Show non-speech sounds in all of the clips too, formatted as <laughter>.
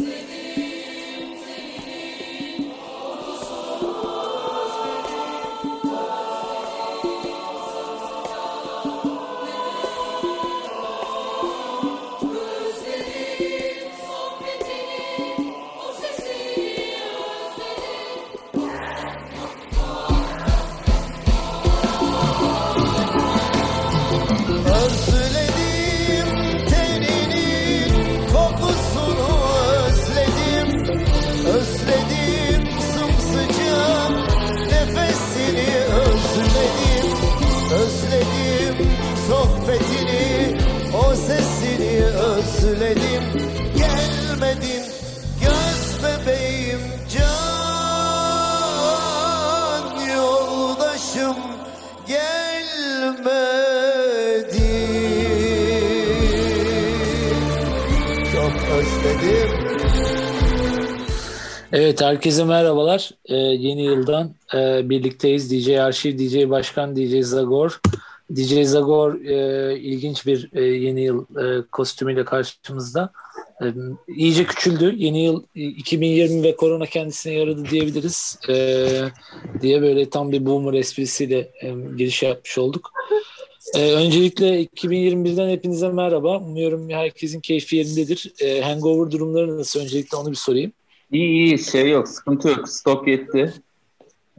Evet, herkese merhabalar. Ee, yeni yıldan e, birlikteyiz. DJ Arşiv, DJ Başkan, DJ Zagor. DJ Zagor e, ilginç bir e, yeni yıl e, kostümüyle karşımızda. E, iyice küçüldü. Yeni yıl 2020 ve korona kendisine yaradı diyebiliriz. E, diye böyle tam bir boomer esprisiyle e, giriş yapmış olduk. E, öncelikle 2021'den hepinize merhaba. Umuyorum herkesin keyfi yerindedir. E, hangover durumları nasıl? Öncelikle onu bir sorayım. İyi iyi şey yok sıkıntı yok stok yetti.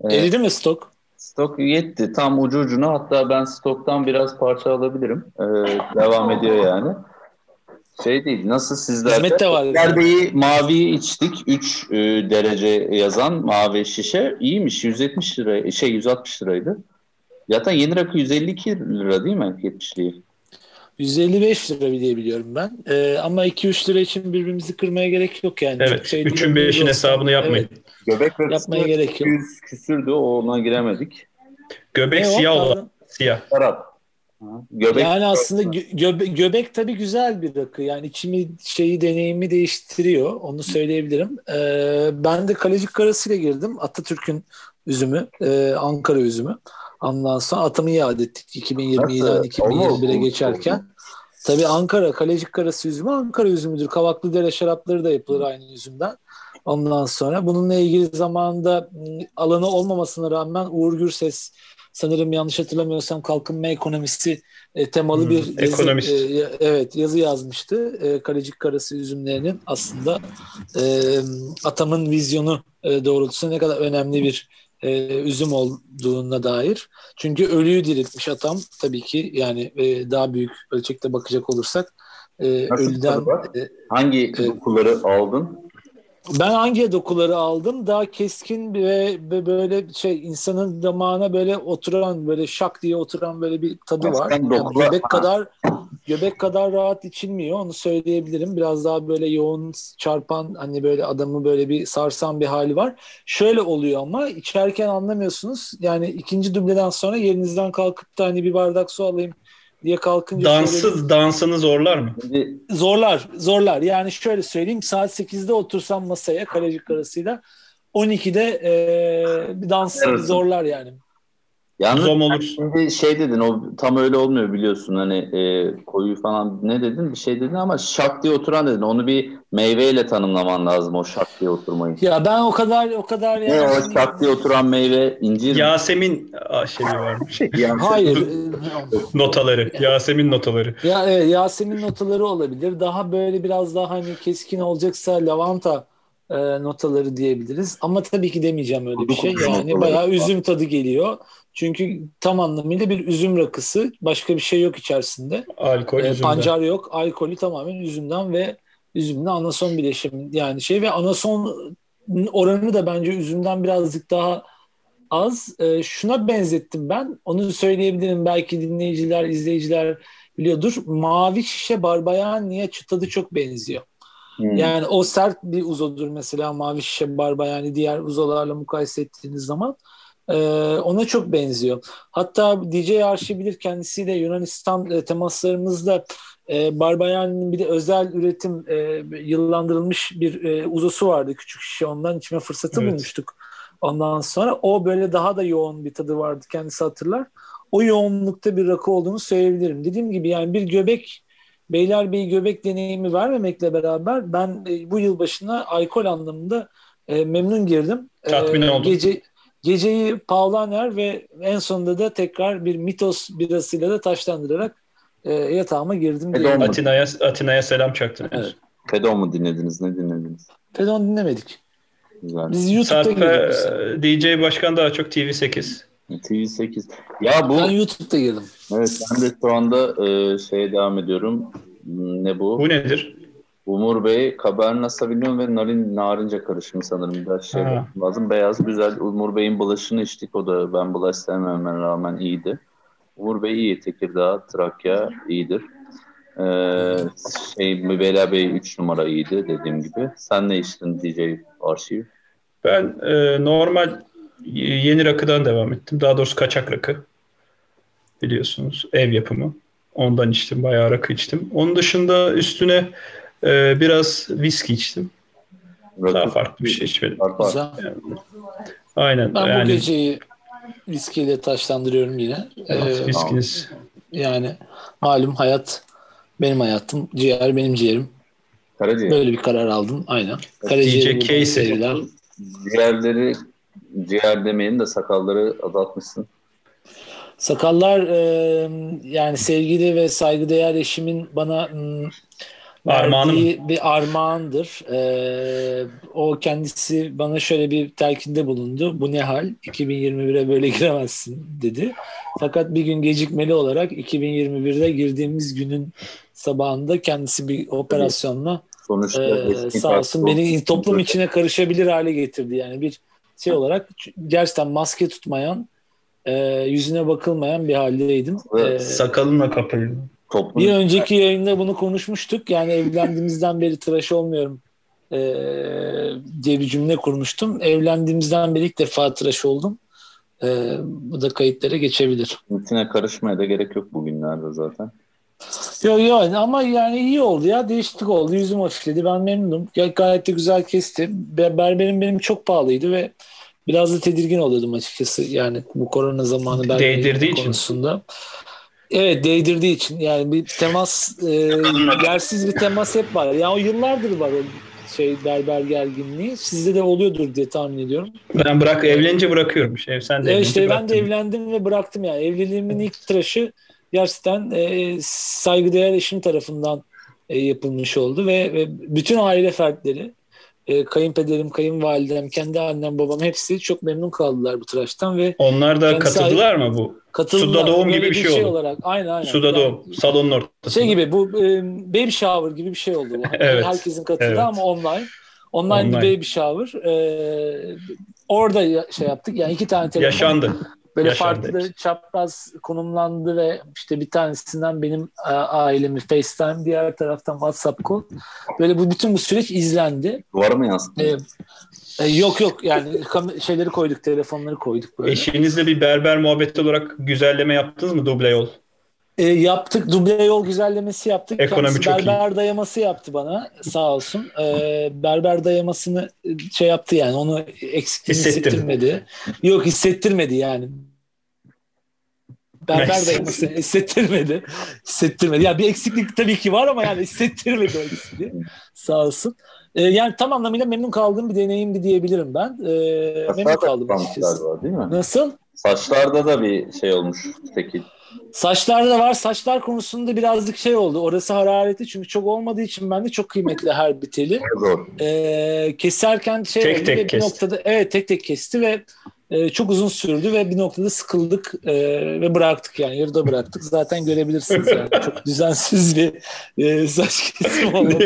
Ee, Eridi mi stok? Stok yetti tam ucu ucuna hatta ben stoktan biraz parça alabilirim. Ee, devam ediyor yani. Şey değil nasıl sizlerde? Hizmet de var. Derbeyi mavi içtik 3 e, derece yazan mavi şişe iyiymiş 170 lira şey 160 liraydı. Zaten yeni rakı 152 lira değil mi 70'liği? 155 lira diye biliyorum ben. Ee, ama 2-3 lira için birbirimizi kırmaya gerek yok yani. Evet. Şey 3'ün 5'in hesabını yapmayın. Evet. Göbek Yapmaya gerek yok. 100 küsürdü ona giremedik. Göbek ne siyah olan. Siyah. Arap. Göbek yani aslında göbe, göbek tabii güzel bir rakı. Yani içimi şeyi deneyimi değiştiriyor. Onu söyleyebilirim. Ee, ben de Kalecik Karası'yla girdim. Atatürk'ün üzümü. E, Ankara üzümü. Ondan sonra atımı iade ettik 2020'den 2021'e geçerken. Tabii Ankara, Kalecik Karası üzümü Ankara üzümüdür. Kavaklı Dere şarapları da yapılır aynı üzümden. Ondan sonra bununla ilgili zamanında ıı, alanı olmamasına rağmen Uğur Gürses sanırım yanlış hatırlamıyorsam kalkınma ekonomisi e, temalı hmm, bir yazı, e, evet yazı yazmıştı. E, Kalecik Karası üzümlerinin aslında e, Atam'ın vizyonu e, doğrultusunda ne kadar önemli bir e, üzüm olduğuna dair. Çünkü ölüyü diriltmiş atam tabii ki yani e, daha büyük ölçekte bakacak olursak e, ölüden e, hangi e, dokuları aldın? Ben hangi dokuları aldım? Daha keskin ve, ve böyle şey insanın damağına böyle oturan böyle şak diye oturan böyle bir tadı var. Yani göbek kadar göbek kadar rahat içilmiyor onu söyleyebilirim. Biraz daha böyle yoğun çarpan hani böyle adamı böyle bir sarsan bir hali var. Şöyle oluyor ama içerken anlamıyorsunuz. Yani ikinci dubleden sonra yerinizden kalkıp da hani bir bardak su alayım diye kalkınca dansı şöyle... dansını zorlar mı? Zorlar, zorlar. Yani şöyle söyleyeyim saat 8'de otursam masaya kalecik arasıyla 12'de e, bir dans zorlar yani. Yalnız Zom olur. şimdi şey dedin o tam öyle olmuyor biliyorsun hani e, koyu falan ne dedin bir şey dedin ama şak diye oturan dedin onu bir meyveyle tanımlaman lazım o şak diye oturmayı. Ya ben o kadar o kadar yani. Ne o şak diye oturan meyve incir Yasemin şeyi <laughs> varmış. Hayır. notaları. Yasemin notaları. Ya evet Yasemin notaları olabilir. Daha böyle biraz daha hani keskin olacaksa lavanta e, notaları diyebiliriz. Ama tabii ki demeyeceğim öyle bir şey. Yani bayağı üzüm tadı geliyor. Çünkü tam anlamıyla bir üzüm rakısı. Başka bir şey yok içerisinde. Alkol, e, Pancar yok. Alkolü tamamen üzümden ve üzümle anason bileşimi yani şey ve anason oranı da bence üzümden birazcık daha az. E, şuna benzettim ben. Onu söyleyebilirim. Belki dinleyiciler, izleyiciler biliyordur. Mavi şişe barbayan niye tadı çok benziyor. Hmm. Yani o sert bir uzodur mesela mavi şişe barba yani diğer uzolarla mukayese ettiğiniz zaman e, ona çok benziyor. Hatta DJ Arşi bilir kendisiyle Yunanistan e, temaslarımızda e, Barbayan'ın bir de özel üretim e, yıllandırılmış bir e, uzosu vardı küçük şişe ondan içme fırsatı evet. bulmuştuk. Ondan sonra o böyle daha da yoğun bir tadı vardı kendisi hatırlar. O yoğunlukta bir rakı olduğunu söyleyebilirim. Dediğim gibi yani bir göbek Beylerbeyi göbek deneyimi vermemekle beraber ben e, bu yıl başına alkol anlamında e, memnun girdim. Tatmin e, oldum. Gece, geceyi Paulaner ve en sonunda da tekrar bir Mitos birasıyla da taşlandırarak e, yatağıma girdim. Fedon Atina'ya Atina'ya selam çaktınız. Evet. Fedon mu dinlediniz? Ne dinlediniz? Fedon dinlemedik. Güzel. Biz YouTube'da Sarp, DJ Başkan daha çok TV8. TV8. Ya bu... Ben YouTube'da girdim. Evet ben de şu anda e, şeye devam ediyorum. Ne bu? Bu nedir? Umur Bey, Cabernet Sauvignon ve Narin Narince karışımı sanırım. Biraz şey lazım. Beyaz güzel. Umur Bey'in bulaşını içtik. O da ben bulaş sevmememe rağmen iyiydi. Umur Bey iyi. Tekirdağ, Trakya iyidir. Ee, şey, Beyler Bey 3 numara iyiydi dediğim gibi. Sen ne içtin DJ Arşiv? Ben e, normal yeni rakıdan devam ettim. Daha doğrusu kaçak rakı. Biliyorsunuz ev yapımı. Ondan içtim. Bayağı rakı içtim. Onun dışında üstüne e, biraz viski içtim. Rakı. Daha farklı bir şey içmedim. Güzel. Yani, aynen. Ben yani, bu geceyi viskiyle taşlandırıyorum yine. Evet, ee, viskiniz. Yani malum hayat benim hayatım, ciğer benim ciğerim. Karaciğer. Böyle bir karar aldım. Aynen. Karaciğer Casey. Ciğerleri ciğer demeyin de sakalları azaltmışsın. Sakallar e, yani sevgili ve saygıdeğer eşimin bana m, verdiği bir armağandır. E, o kendisi bana şöyle bir telkinde bulundu. Bu ne hal? 2021'e böyle giremezsin dedi. Fakat bir gün gecikmeli olarak 2021'de girdiğimiz günün sabahında kendisi bir operasyonla Sonuçta e, sağ olsun beni toplum içine karışabilir hale getirdi. Yani bir şey olarak gerçekten maske tutmayan, e, yüzüne bakılmayan bir haldeydim. E, Sakalınla kapalıydım. Bir önceki yayında bunu konuşmuştuk. Yani evlendiğimizden beri tıraş olmuyorum e, diye bir cümle kurmuştum. Evlendiğimizden beri ilk defa tıraş oldum. E, bu da kayıtlara geçebilir. Rutine karışmaya da gerek yok bugünlerde zaten. Yok yok ama yani iyi oldu ya değişiklik oldu yüzüm hafifledi ben memnunum gayet de güzel kesti berberim benim çok pahalıydı ve biraz da tedirgin oluyordum açıkçası yani bu korona zamanı değdirdiği konusunda. için evet değdirdiği için. Yani bir temas e, yersiz bir temas hep var. Yani o yıllardır var o şey berber gerginliği. Sizde de oluyordur diye tahmin ediyorum. Ben bırak evlenince bırakıyorum şey sen de evet, işte ben de evlendim ve bıraktım yani evliliğimin ilk tıraşı gerçekten e, saygıdeğer eşim tarafından e, yapılmış oldu ve, ve bütün aile fertleri e, kayınpederim, kayınvalidem, kendi annem, babam hepsi çok memnun kaldılar bu tıraştan ve onlar da katıldılar mı bu? Katıldılar. Suda doğum gibi bir şey, şey oldu. olarak. Aynen aynen. Suda yani, doğum, salonun ortasında. Şey gibi bu e, baby shower gibi bir şey oldu. <laughs> Evet. Herkesin katıldığı evet. ama online. Online, online. bir baby shower. E, orada şey yaptık. Yani iki tane telefon. Yaşandı. Böyle Yaşandı farklı çapraz konumlandı ve işte bir tanesinden benim e, ailemi FaceTime, diğer taraftan WhatsApp call. Böyle bu bütün bu süreç izlendi. Duvara mı yansıttı? Ee, e, yok yok yani şeyleri koyduk, telefonları koyduk böyle. Eşinizle bir berber muhabbeti olarak güzelleme yaptınız mı duble yol? E, yaptık. Duble yol güzellemesi yaptık. Ekonomi Kendisi çok berber iyi. dayaması yaptı bana sağ olsun. E, berber dayamasını şey yaptı yani onu eksik hissettirmedi. Yok hissettirmedi yani. Berber dayamasını hissettirmedi. Hissettirmedi. Yani bir eksiklik tabii ki var ama yani hissettirmedi o eksikliği. Sağ olsun. E, yani tam anlamıyla memnun kaldığım bir deneyimdi diyebilirim ben. E, memnun kaldım açıkçası. Değil mi? Nasıl? Saçlarda da bir şey olmuş peki. Saçlarda da var. Saçlar konusunda birazcık şey oldu. Orası hararetli çünkü çok olmadığı için bende çok kıymetli her bir teli. Ee, keserken şey tek oldu tek bir kesti. noktada evet tek tek kesti ve e, çok uzun sürdü ve bir noktada sıkıldık e, ve bıraktık yani yarıda bıraktık. Zaten görebilirsiniz yani <laughs> çok düzensiz bir e, saç kesimi oldu.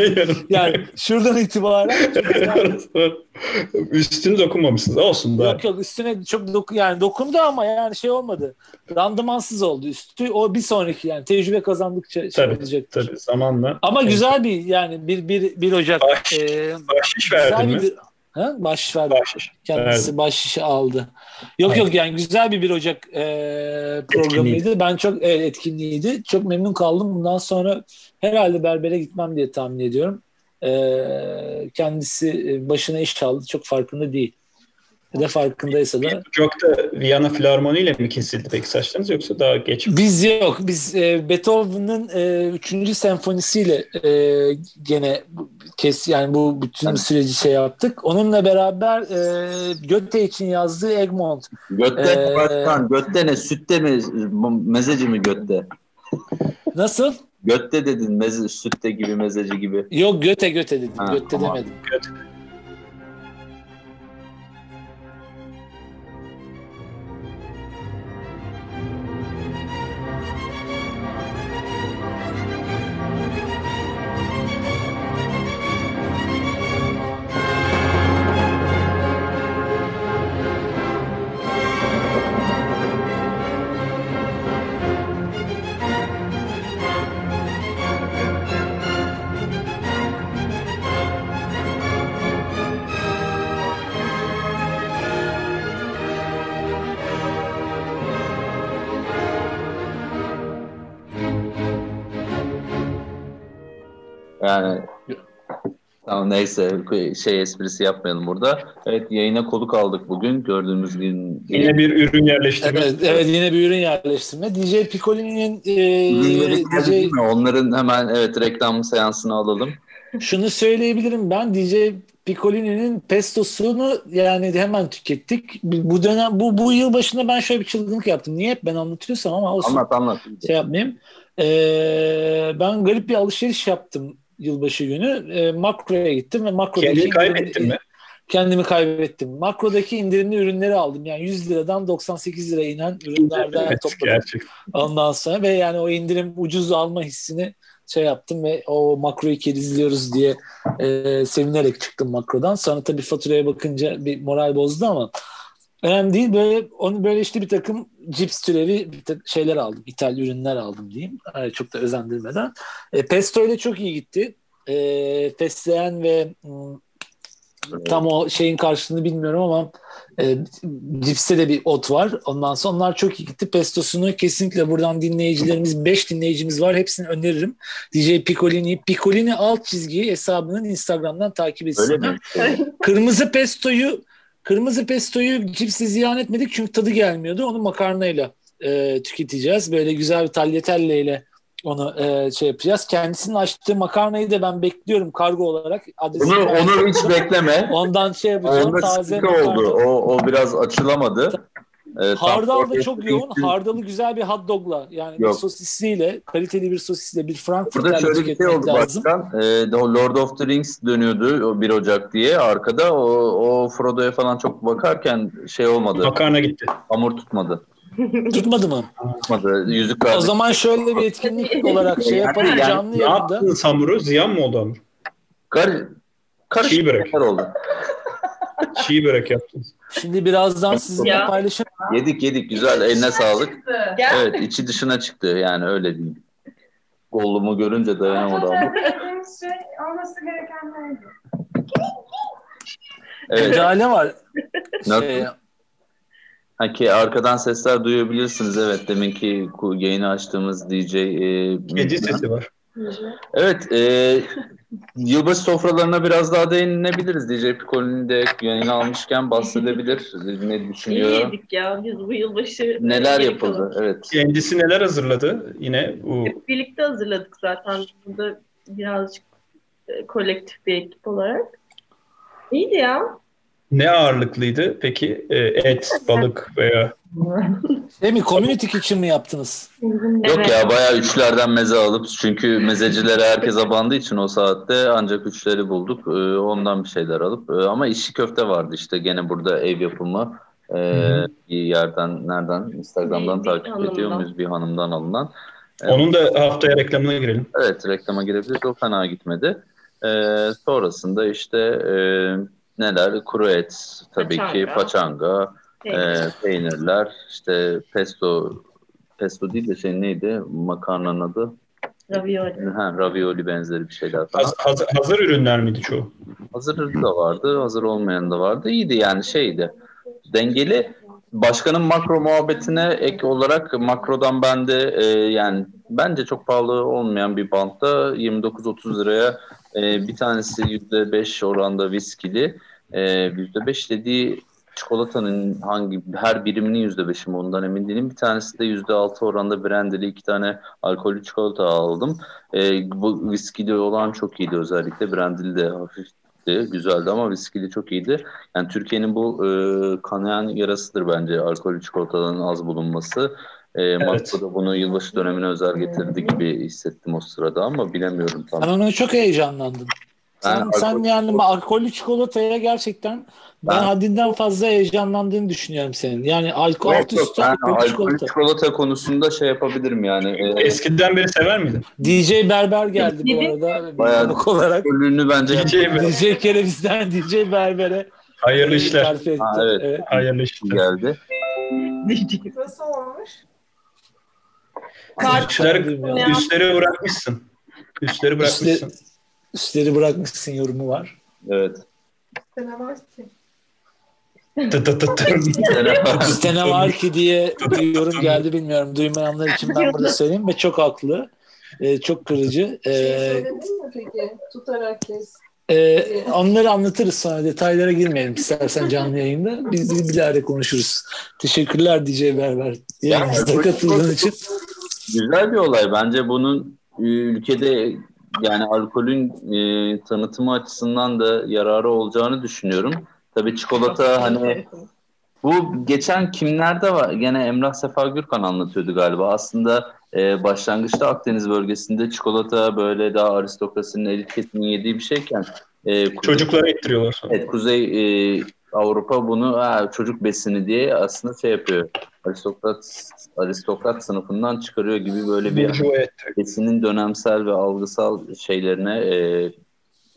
yani şuradan itibaren üstünü dokunmamışsınız olsun da. Yok yok üstüne çok doku yani dokundu ama yani şey olmadı. Randımansız oldu üstü. O bir sonraki yani tecrübe kazandıkça şey tabii, olacaktır. Tabii zamanla. Ama güzel bir yani bir bir bir Ocak Baş, e, bahşiş verdi mi? Bir, Ha? Bahşiş verdi. Bahşiş. Kendisi evet. bahşişi aldı. Yok Aynen. yok yani güzel bir 1 Ocak e, programıydı. Ben çok evet, etkinliğiydi. Çok memnun kaldım. Bundan sonra herhalde berbere gitmem diye tahmin ediyorum. E, kendisi başına iş aldı. Çok farkında değil. De farkındaysa da. Uçakta Viyana Filarmoni ile mi kesildi peki saçlarınız yoksa daha geç mi? Biz yok. Biz e, Beethoven'ın e, 3. senfonisiyle e, gene kes yani bu bütün evet. süreci şey yaptık. Onunla beraber e, Göte için yazdığı Egmont. Götte ee, başkan, Götte ne? Sütte mi? Mezeci mi Götte? Nasıl? Götte dedin, meze, sütte gibi, mezeci gibi. Yok Göte Göte dedim. Ha, Götte tamam. demedim. Göte. Yani Tamam neyse şey esprisi yapmayalım burada. Evet yayına konuk aldık bugün gördüğümüz gün. Yine bir ürün yerleştirme. Evet, evet yine bir ürün yerleştirme. DJ Piccoli'nin e, DJ... Onların hemen evet reklam seansını alalım. Şunu söyleyebilirim ben DJ Piccolini'nin pestosunu yani hemen tükettik. Bu dönem bu bu yıl başında ben şöyle bir çılgınlık yaptım. Niye hep ben anlatıyorsam ama olsun. Anlat anlat. Şey yapmayayım. Ee, ben garip bir alışveriş yaptım yılbaşı günü. E, makroya gittim ve makrodaki Kendini kaybettin mi? Kendimi kaybettim. Makrodaki indirimli ürünleri aldım. Yani 100 liradan 98 lira inen ürünlerden evet, topladım. Gerçekten. Ondan sonra ve yani o indirim ucuz alma hissini şey yaptım ve o makroyu kerizliyoruz diye e, sevinerek çıktım makrodan. Sonra tabii faturaya bakınca bir moral bozdu ama önemli değil. Böyle onu böyle işte bir takım cips türevi bir şeyler aldım. İthal ürünler aldım diyeyim. Yani çok da özendirmeden. E, pesto ile çok iyi gitti. E, fesleğen ve tam o şeyin karşılığını bilmiyorum ama e, cipste de bir ot var. Ondan sonra onlar çok iyi gitti. Pestosunu kesinlikle buradan dinleyicilerimiz 5 dinleyicimiz var. Hepsini öneririm. DJ Piccolini, Piccolini alt çizgi hesabının Instagram'dan takip etsinler. Kırmızı pestoyu Kırmızı pestoyu cipsi ziyan etmedik çünkü tadı gelmiyordu. Onu makarnayla e, tüketeceğiz. Böyle güzel bir tagliatelle ile onu e, şey yapacağız. Kendisinin açtığı makarnayı da ben bekliyorum kargo olarak. Adresini onu, onu hiç bekleme. Ondan şey yapacağım. Onda taze oldu. O, o biraz açılamadı. E, Hardal da çok yoğun. Için... Hardalı güzel bir hot dogla yani Yok. bir sosisiyle, kaliteli bir sosisle bir Frankfurt'la Burada şöyle bir şey oldu lazım. başkan. E, Lord of the Rings dönüyordu o 1 Ocak diye arkada. O, o Frodo'ya falan çok bakarken şey olmadı. Makarna gitti. Hamur tutmadı. <laughs> Tutmadı mı? Tutmadı. Yüzük O zaman şöyle bir etkinlik <laughs> olarak şey yapalım yani, canlı yani, yayında. Ne yaptınız hamuru? Ziyan mı oldu hamur? Kar karışık börek. oldu. Çiğ börek yaptınız. Şimdi birazdan sizinle paylaşırım. Yedik yedik güzel eline sağlık. Evet içi dışına çıktı yani öyle diyeyim. Kolumu görünce dayanamadı ama. şey olması gereken neydi? Evet. Müdahale var. Şey, Ha ki arkadan sesler duyabilirsiniz. Evet deminki yayını açtığımız DJ e, Kedi sesi var. Evet e, Yılbaşı sofralarına biraz daha değinebiliriz. DJ Piccolini de yayını almışken bahsedebilir. Ne düşünüyor? İyi yedik ya biz bu yılbaşı. Neler yapıldı? Kalır. Evet. Kendisi neler hazırladı? Yine bu... Hep birlikte hazırladık zaten. Burada birazcık e, kolektif bir ekip olarak. İyiydi ya. Ne ağırlıklıydı peki? E, et, <laughs> balık veya Değil mi? Community için mi yaptınız? Yok ya bayağı üçlerden meze alıp çünkü mezecilere herkes abandığı için o saatte ancak üçleri bulduk. Ee, ondan bir şeyler alıp ee, ama işi köfte vardı işte gene burada ev yapımı bir yerden nereden Instagram'dan bir, takip bir ediyor muyuz bir hanımdan alınan. Onun da haftaya reklamına girelim. Evet reklama girebiliriz. O fena gitmedi. Ee, sonrasında işte e, neler? Kuru et tabii paçanga. ki, paçanga, Peynir. e, peynirler, işte pesto, pesto değil de şey neydi? Makarnanın adı? Ravioli. Ha, ravioli benzeri bir şeyler falan. Hazır, hazır ürünler miydi çoğu? Hazır da vardı, hazır olmayan da vardı. İyiydi yani şeydi. Dengeli. Başkanın makro muhabbetine ek olarak makrodan ben de e, yani bence çok pahalı olmayan bir bantta 29-30 liraya e, bir tanesi %5 oranda viskili. E, %5 dediği çikolatanın hangi her biriminin yüzde beşi mi ondan emin değilim. Bir tanesi de yüzde altı oranda brandeli iki tane alkollü çikolata aldım. E, bu viskili olan çok iyiydi özellikle. Brandeli de hafifti, güzeldi ama viskili çok iyiydi. Yani Türkiye'nin bu e, kanayan yarasıdır bence alkollü çikolataların az bulunması. E, evet. da bunu yılbaşı dönemine özel getirdi gibi hissettim o sırada ama bilemiyorum tam. Ben ona çok heyecanlandım. Sen, ben sen yani çikolata... alkollü çikolataya gerçekten ben, ben haddinden fazla heyecanlandığını düşünüyorum senin. Yani alkol alt üstü alkollü çikolata. çikolata konusunda şey yapabilirim yani. E, Eskiden beri sever miydin? DJ Berber geldi bu arada. <laughs> Bayağı olarak. Bence. DJ, DJ Kereviz'den <laughs> DJ Berber'e. Hayırlı işler. Ha, evet. evet. Hayırlı işler. Geldi. Nasıl olmuş? Üstleri, üstleri bırakmışsın. Üstleri bırakmışsın. Üstleri, üstleri bırakmışsın yorumu var. Evet. Sene var ki. Sene var ki diye bir yorum geldi bilmiyorum. Duymayanlar için ben burada söyleyeyim ve çok haklı. Ee, çok kırıcı. Ee, şey söyledin mi peki? Tutarak kes. Ee, onları anlatırız sonra. Detaylara girmeyelim istersen canlı yayında. Biz bir bilahare konuşuruz. Teşekkürler DJ Berber. Yayınımızda yani, katıldığın için. Güzel bir olay. Bence bunun ülkede yani alkolün e, tanıtımı açısından da yararı olacağını düşünüyorum. Tabii çikolata hani bu geçen kimlerde var? Gene Emrah Sefa Gürkan anlatıyordu galiba. Aslında e, başlangıçta Akdeniz bölgesinde çikolata böyle daha aristokrasinin elit kesimin yediği bir şeyken e, kuzey, çocuklara ettiriyorlar. Evet, Kuzey e, Avrupa bunu ha, çocuk besini diye aslında şey yapıyor. Aristokrat aristokrat sınıfından çıkarıyor gibi böyle bir besinin dönemsel ve algısal şeylerine e,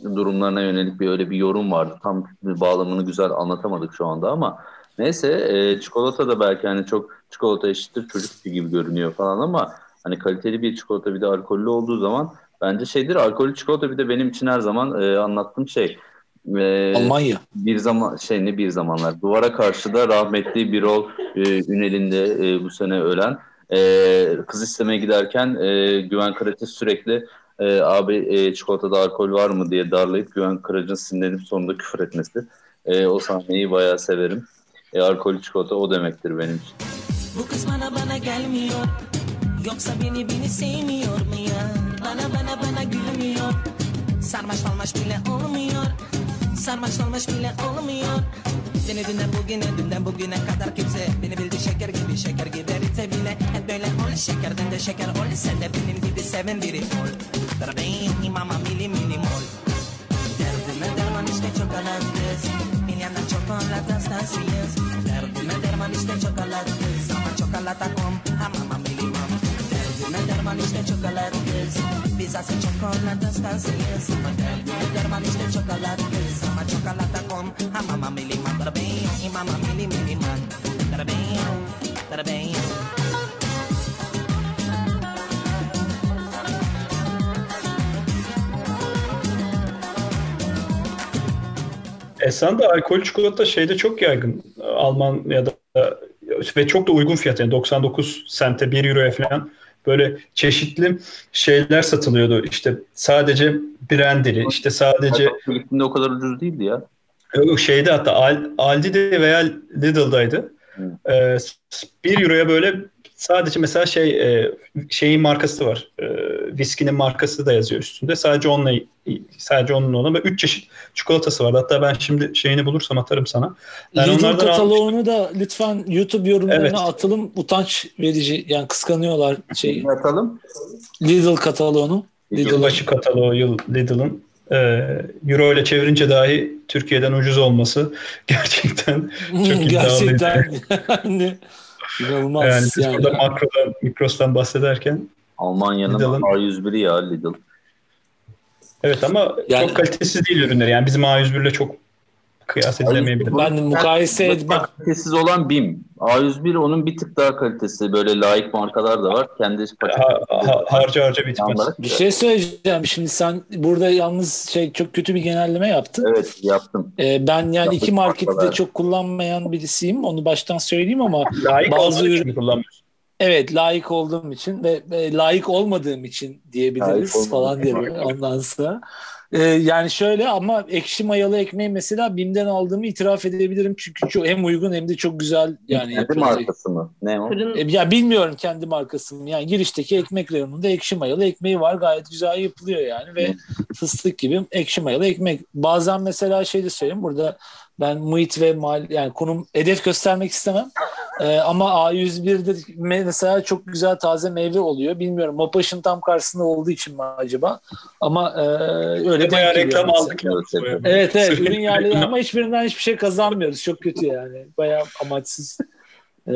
durumlarına yönelik bir öyle bir yorum vardı. Tam bağlamını güzel anlatamadık şu anda ama neyse e, çikolata da belki hani çok çikolata eşittir çocuk gibi görünüyor falan ama hani kaliteli bir çikolata bir de alkollü olduğu zaman bence şeydir alkollü çikolata bir de benim için her zaman e, anlattığım şey ee, Almanya. Bir zaman şey ne bir zamanlar. Duvara karşı da rahmetli Birol e, Ünel'inde e, bu sene ölen e, kız istemeye giderken e, Güven Karaca sürekli e, abi e, çikolatada alkol var mı diye darlayıp Güven Karaca'nın sinirlenip sonunda küfür etmesi. E, o sahneyi bayağı severim. E, alkol çikolata o demektir benim için. Bu kız bana bana gelmiyor. Yoksa beni beni sevmiyor mu ya? Bana bana bana gülmüyor. Sarmaş falmaş bile olmuyor. Sarmaş sarmaş bile olmuyor. Denediğinden bugüne dünden bugüne kadar kimse Beni bildi. Şeker gibi şeker gibi erite bile Hep böyle ol. Şekerden de şeker ol. Sen de benim gibi seven biri ol. Bebeğim mama mili mili mol. Derdime derman işte çok alandız Milyonlar çokolata stansiyız Derdime derman işte çokolat kız Ama çokolata kom ha derman işte çokolat kız Biz asıl çokolata stansiyız Derdime derman işte çokolat kız Ama çokolata kom ha mama mili mom Bebeğim mama mili mili mom Bebeğim Bebeğim Esen de alkol çikolata şeyde çok yaygın. Almanya'da ve çok da uygun fiyat yani 99 sente 1 euroya falan böyle çeşitli şeyler satılıyordu. İşte sadece brandili, işte sadece Filipin'de o kadar ucuz değildi ya. Şeyde hatta Aldi'de veya Lidl'daydı. Hmm. Ee, 1 euroya böyle Sadece mesela şey e, şeyin markası var. E, viskinin markası da yazıyor üstünde. Sadece onunla sadece onun olan ve üç çeşit çikolatası var. Hatta ben şimdi şeyini bulursam atarım sana. Ben Lidl kataloğunu almıştım. da lütfen YouTube yorumlarına evet. atalım. Utanç verici yani kıskanıyorlar şeyi. Atalım. Lidl kataloğunu. Yılbaşı kataloğu yıl Lidl'ın e, Euro ile çevirince dahi Türkiye'den ucuz olması <laughs> gerçekten çok iddialıydı. <laughs> Gerçekten. İnanılmaz. Yani biz yani. burada makrodan, mikrostan bahsederken Almanya'nın A101'i ya Lidl. Evet ama yani, çok kalitesiz değil ürünler. Yani bizim A101 ile çok kıyas edilemeyebilir. Ben de mukayese etmem. Kalitesiz olan BİM. A101 onun bir tık daha kalitesi. Böyle layık markalar da var. Kendi ha, ha, harca harca bitmez. Bir şey söyleyeceğim. Şimdi sen burada yalnız şey çok kötü bir genelleme yaptın. Evet yaptım. Ee, ben yani Yaptık iki marketi de çok kullanmayan birisiyim. Onu baştan söyleyeyim ama <laughs> layık bazı ürün kullanmıyorsun. Evet layık olduğum için ve, ve layık olmadığım için diyebiliriz layık falan diye ondan sonra. Ee, yani şöyle ama ekşi mayalı ekmeği mesela BİM'den aldığımı itiraf edebilirim. Çünkü çok hem uygun hem de çok güzel. Yani kendi markası mı? Ne o? E, ya bilmiyorum kendi markası mı. Yani girişteki ekmek reyonunda ekşi mayalı ekmeği var. Gayet güzel yapılıyor yani ve fıstık gibi ekşi mayalı ekmek. Bazen mesela şey de söyleyeyim burada ben muhit ve mal yani konum hedef göstermek istemem. Ee, ama A101'de mesela çok güzel taze meyve oluyor. Bilmiyorum Mopaş'ın tam karşısında olduğu için mi acaba? Ama e, öyle Bayağı reklam aldık. Evet evet ürün <laughs> yerli ama hiçbirinden hiçbir şey kazanmıyoruz. Çok kötü yani. Bayağı amaçsız. Ee,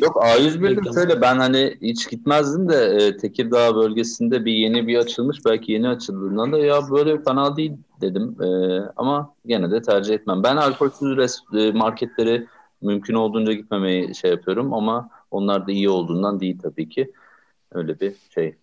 Yok A101'de şöyle ben hani hiç gitmezdim de e, Tekirdağ bölgesinde bir yeni bir açılmış belki yeni açıldığından da ya böyle fena değil dedim e, ama gene de tercih etmem. Ben alkolsüz res- e, marketleri mümkün olduğunca gitmemeyi şey yapıyorum ama onlar da iyi olduğundan değil tabii ki. Öyle bir şey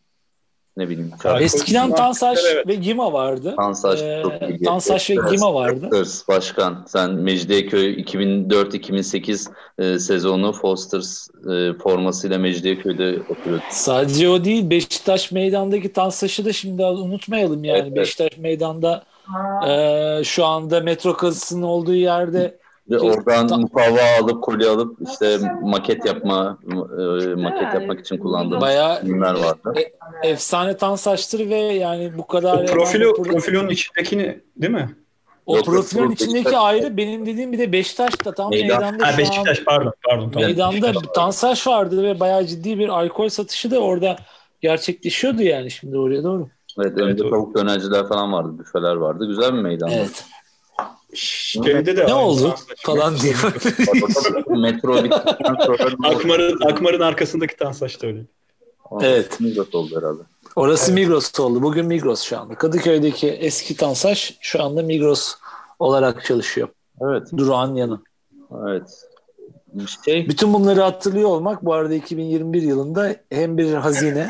ne bileyim. Eskiden Tansaş evet. ve Gima vardı. Tansaş ee, çok. Tansaş ve Gima vardı. Fosters başkan. Sen Mecidiyeköy 2004-2008 e, sezonu Fosters e, formasıyla Mecidiyeköy'de oturuyordu. Sadece o değil. Beşiktaş meydandaki Tansaş'ı da şimdi unutmayalım yani. Evet, Beşiktaş evet. meydanda e, şu anda metro kazısının olduğu yerde ve oradan mukavva alıp kolye alıp işte maket yapma e, maket yapmak için kullandığım Bayağı ürünler vardı. E, efsane tan saçtır ve yani bu kadar o profilo burada... profilonun içindekini değil mi? O Yok, profilin içindeki Beşiktaş. ayrı benim dediğim bir de Beşiktaş'ta tam Meydan. meydanda ha, Beşiktaş pardon pardon tamam. Meydanda Tansaç vardı ve bayağı ciddi bir alkol satışı da orada gerçekleşiyordu yani şimdi oraya doğru. Evet önce evet, tavuk dönerciler falan vardı, büfeler vardı. Güzel bir meydan. Evet. Şeyde de ne oldu falan diye. <laughs> Metro bittikten sonra <laughs> Akmar'ın, Akmar'ın arkasındaki Tansaç da öyle. Evet. Migros oldu herhalde. Orası evet. Migros oldu. Bugün Migros şu anda. Kadıköy'deki eski Tansaç şu anda Migros olarak çalışıyor. Evet. Durağan yanı. Evet. Şey... Bütün bunları hatırlıyor olmak bu arada 2021 yılında hem bir hazine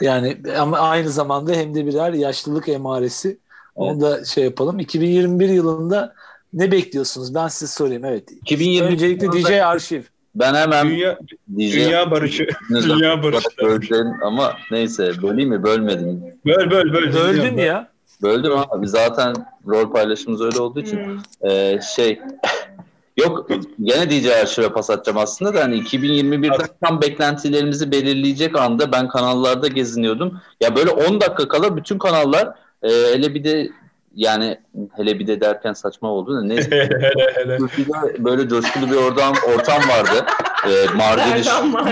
yani ama aynı zamanda hem de birer yaşlılık emaresi onu da şey yapalım. 2021 yılında ne bekliyorsunuz? Ben size sorayım. Evet. 2020 Öncelikle DJ Arşiv. Ben hemen dünya, dünya barışı. <laughs> dünya barışı. ama neyse böleyim mi? Bölmedim. Böl böl böl. Böldün ya. Böldüm abi. Zaten rol paylaşımımız öyle olduğu için hmm. e, şey <laughs> Yok gene DJ arşive pas atacağım aslında da hani 2021'de tam beklentilerimizi belirleyecek anda ben kanallarda geziniyordum. Ya böyle 10 dakika kala bütün kanallar ee, hele bir de yani hele bir de derken saçma oldu da neyse. <laughs> böyle coşkulu bir ortam ortam vardı. Ee, Mardini,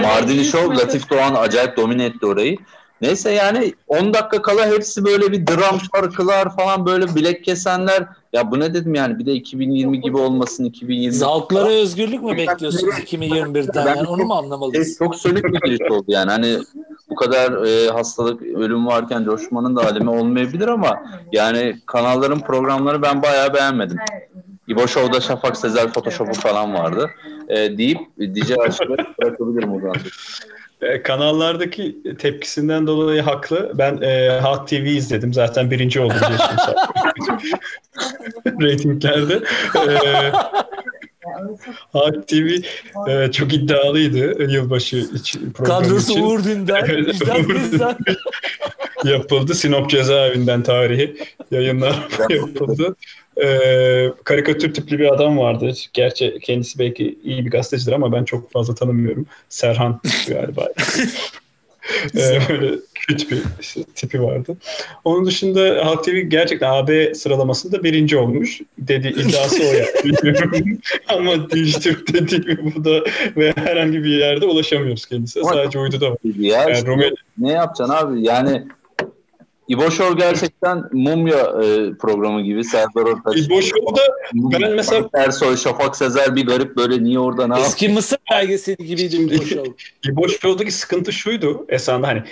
Mardini Show, Latif Doğan acayip domine etti orayı. Neyse yani 10 dakika kala hepsi böyle bir dram şarkılar falan böyle bilek kesenler. Ya bu ne dedim yani bir de 2020 gibi olmasın 2020. Zavklara özgürlük mü bekliyorsunuz 2021'den? Yani onu mu anlamalıyız? Çok sönük bir giriş oldu yani. Hani bu kadar e, hastalık, ölüm varken coşmanın da alemi olmayabilir ama yani kanalların programları ben bayağı beğenmedim. İbo Show'da Şafak Sezer Photoshop'u falan vardı. E, deyip DJ açıkları bırakabilirim o zaman. E, kanallardaki tepkisinden dolayı haklı. Ben e, Halk TV izledim. Zaten birinci oldum biliyorsunuz. <laughs> Ratinglerde. E, TV e, çok iddialıydı yılbaşı için Kadrosu için. Uğur Dündar. <laughs> yapıldı. Sinop cezaevinden tarihi yayınlar <laughs> yapıldı. Ee, karikatür tipli bir adam vardı. Gerçi kendisi belki iyi bir gazetecidir ama ben çok fazla tanımıyorum. Serhan galiba. <laughs> ee, böyle kötü bir tipi vardı. Onun dışında Halk TV gerçekten AB sıralamasında birinci olmuş. Dedi iddiası o ya. <laughs> Ama Dijitürk dediği bu da ve herhangi bir yerde ulaşamıyoruz kendisine. Sadece uydu da var. Ya yani işte, Romel... Ne yapacaksın abi? Yani İbo Show gerçekten mumya e, programı gibi. Serdar Ortaç. İbo Show'da ben mesela... Ersoy, Şafak Sezer bir garip böyle niye orada ne Eski Mısır belgeseli gibiydi İbo Show. İbo Show'daki sıkıntı şuydu esasında hani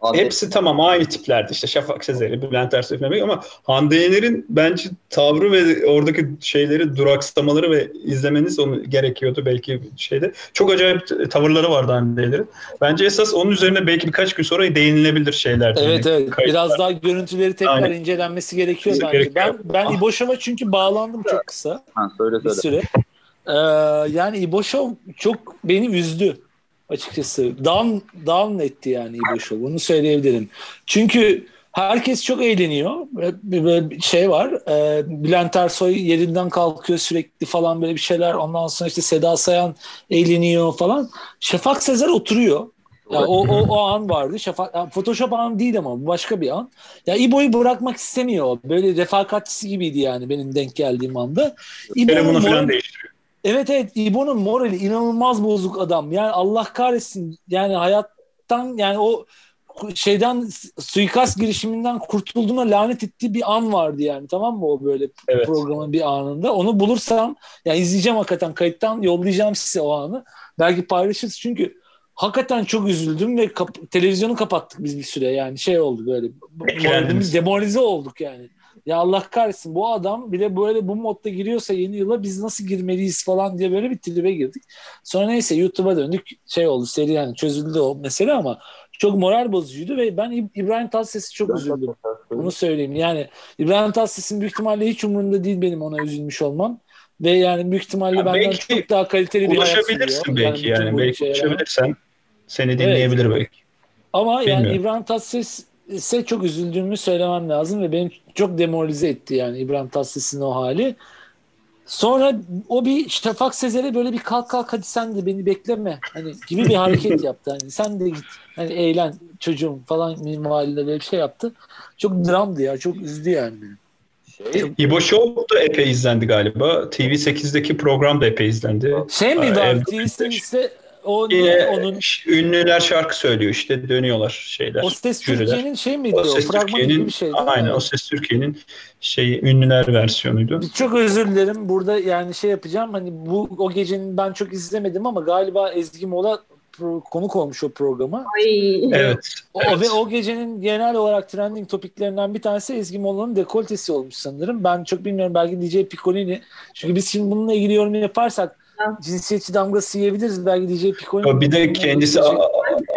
Hande. Hepsi tamam aynı tiplerdi işte Şafak Sezer'i, Bülent Ersoy falan ama Hande Yener'in bence tavrı ve oradaki şeyleri duraksamaları ve izlemeniz onu gerekiyordu belki şeyde. Çok acayip tavırları vardı Hande Yener'in. Bence esas onun üzerine belki birkaç gün sonra değinilebilir şeyler. Evet yani. evet. Kayıtlar. Biraz daha görüntüleri tekrar Aynen. incelenmesi gerekiyor bence. Gerekiyor. Ben ben İboşov'a çünkü bağlandım çok kısa. Ha, söyle söyle. Bir süre. Ee, yani İboşov çok beni üzdü açıkçası. Down, down etti yani İbo Show. Bunu söyleyebilirim. Çünkü Herkes çok eğleniyor. Böyle bir şey var. E, Bülent Ersoy yerinden kalkıyor sürekli falan böyle bir şeyler. Ondan sonra işte Seda Sayan eğleniyor falan. Şafak Sezer oturuyor. Ya o, o, o an vardı. Şafak, yani Photoshop an değil ama bu başka bir an. Ya İbo'yu bırakmak istemiyor. Böyle refakatçisi gibiydi yani benim denk geldiğim anda. İbo'nun falan değiştiriyor. Evet evet İbo'nun morali inanılmaz bozuk adam. Yani Allah kahretsin. Yani hayattan yani o şeyden suikast girişiminden kurtulduğuna lanet ettiği bir an vardı yani tamam mı o böyle evet. programın bir anında. Onu bulursam yani izleyeceğim hakikaten kayıttan yollayacağım size o anı. Belki paylaşırız çünkü hakikaten çok üzüldüm ve kap- televizyonu kapattık biz bir süre yani şey oldu böyle. Moralimiz demoralize olduk yani. Ya Allah kahretsin bu adam bile böyle bu modda giriyorsa yeni yıla biz nasıl girmeliyiz falan diye böyle bir tribe girdik. Sonra neyse YouTube'a döndük şey oldu seri yani çözüldü o mesele ama çok moral bozucuydu ve ben İbrahim Tatlıses'i çok üzüldüm. Onu söyleyeyim. Yani İbrahim Tatlıses'in büyük ihtimalle hiç umurunda değil benim ona üzülmüş olmam. Ve yani büyük ihtimalle ya benden çok daha kaliteli bir hayat Ulaşabilirsin belki yani. yani. Belki ulaşabilirsen seni dinleyebilir evet. belki. Ama Bilmiyorum. yani İbrahim Tatlıses ise çok üzüldüğümü söylemem lazım ve beni çok demoralize etti yani İbrahim Tatlıses'in o hali. Sonra o bir Şafak Sezer'e böyle bir kalk kalk hadi sen de beni bekleme hani gibi bir hareket <laughs> yaptı. Hani sen de git hani eğlen çocuğum falan minvalinde böyle bir şey yaptı. Çok dramdı ya çok üzdü yani beni. Şey, İbo Show da epey izlendi galiba. TV8'deki program da epey izlendi. Şey miydi abi? TV8'de o Yine onun ünlüler şarkı söylüyor işte dönüyorlar şeyler. O Ses jüriler. Türkiye'nin şey miydi o? o Ses Türkiye'nin bir şeydi. Aynen o Ses Türkiye'nin şey ünlüler versiyonuydu. Çok özür dilerim. Burada yani şey yapacağım. Hani bu o gecenin ben çok izlemedim ama galiba Ezgi Mola konuk olmuş o programa. Ay. Evet. O, evet. Ve o gecenin genel olarak trending topiklerinden bir tanesi Ezgi Mola'nın dekoltesi olmuş sanırım. Ben çok bilmiyorum belki DJ Piccolini. Çünkü biz şimdi bununla ilgili yorum yaparsak cinsiyetçi damgası yiyebiliriz. Belki DJ Piccolini. Bir de kendisi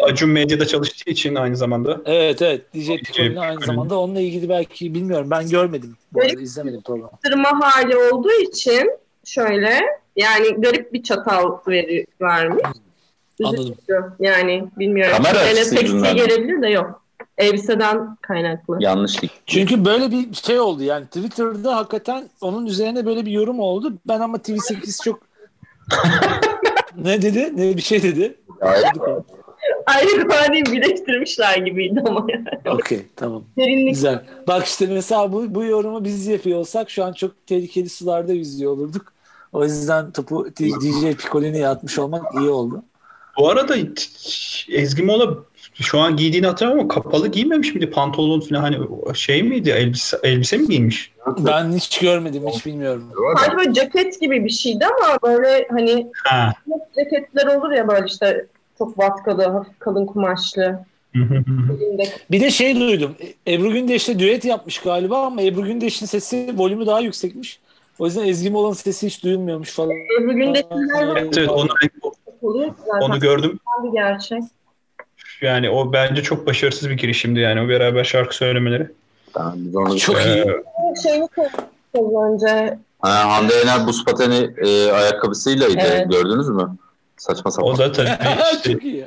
Acun Medya'da çalıştığı için aynı zamanda. Evet evet. DJ Piccolini aynı zamanda. Onunla ilgili belki bilmiyorum. Ben görmedim. Bu arada izlemedim programı. Sırma hali olduğu için şöyle yani garip bir çatal veri vermiş. Anladım. Yani bilmiyorum. Kamera açısından. gelebilir de yok. Elbiseden kaynaklı. Yanlışlık. Çünkü böyle bir şey oldu yani Twitter'da hakikaten onun üzerine böyle bir yorum oldu. Ben ama TV8 çok ne dedi? Ne bir şey dedi. Ayrı ifadeyi birleştirmişler gibiydi ama yani. Okey tamam. Derinlik. Güzel. Bak işte mesela bu, bu yorumu biz yapıyor olsak şu an çok tehlikeli sularda yüzüyor olurduk. O yüzden topu DJ Piccolini'ye atmış olmak iyi oldu. Bu arada Ezgi Mola şu an giydiğini hatırlamıyorum ama kapalı giymemiş miydi? Pantolon falan hani şey miydi? Elbise, elbise mi giymiş? Ben hiç görmedim, hiç bilmiyorum. Sanki böyle ceket gibi bir şeydi ama böyle hani ha. ceketler olur ya böyle işte çok vatkalı, hafif kalın kumaşlı. bir de şey duydum. Ebru Gündeş'le düet yapmış galiba ama Ebru Gündeş'in sesi volümü daha yüksekmiş. O yüzden Ezgi Mola'nın sesi hiç duyulmuyormuş falan. Ebru Gündeş'in evet, evet, onu, onu gördüm. Bir gerçek. Yani o bence çok başarısız bir girişimdi yani o beraber şarkı söylemeleri. Tamam, çok ee, iyi. Şeyini önce. Ha, Hande Yener buz pateni e, ayakkabısıylaydı. Evet. Gördünüz mü? Saçma sapan. O da tabii <laughs> işte. çok iyi.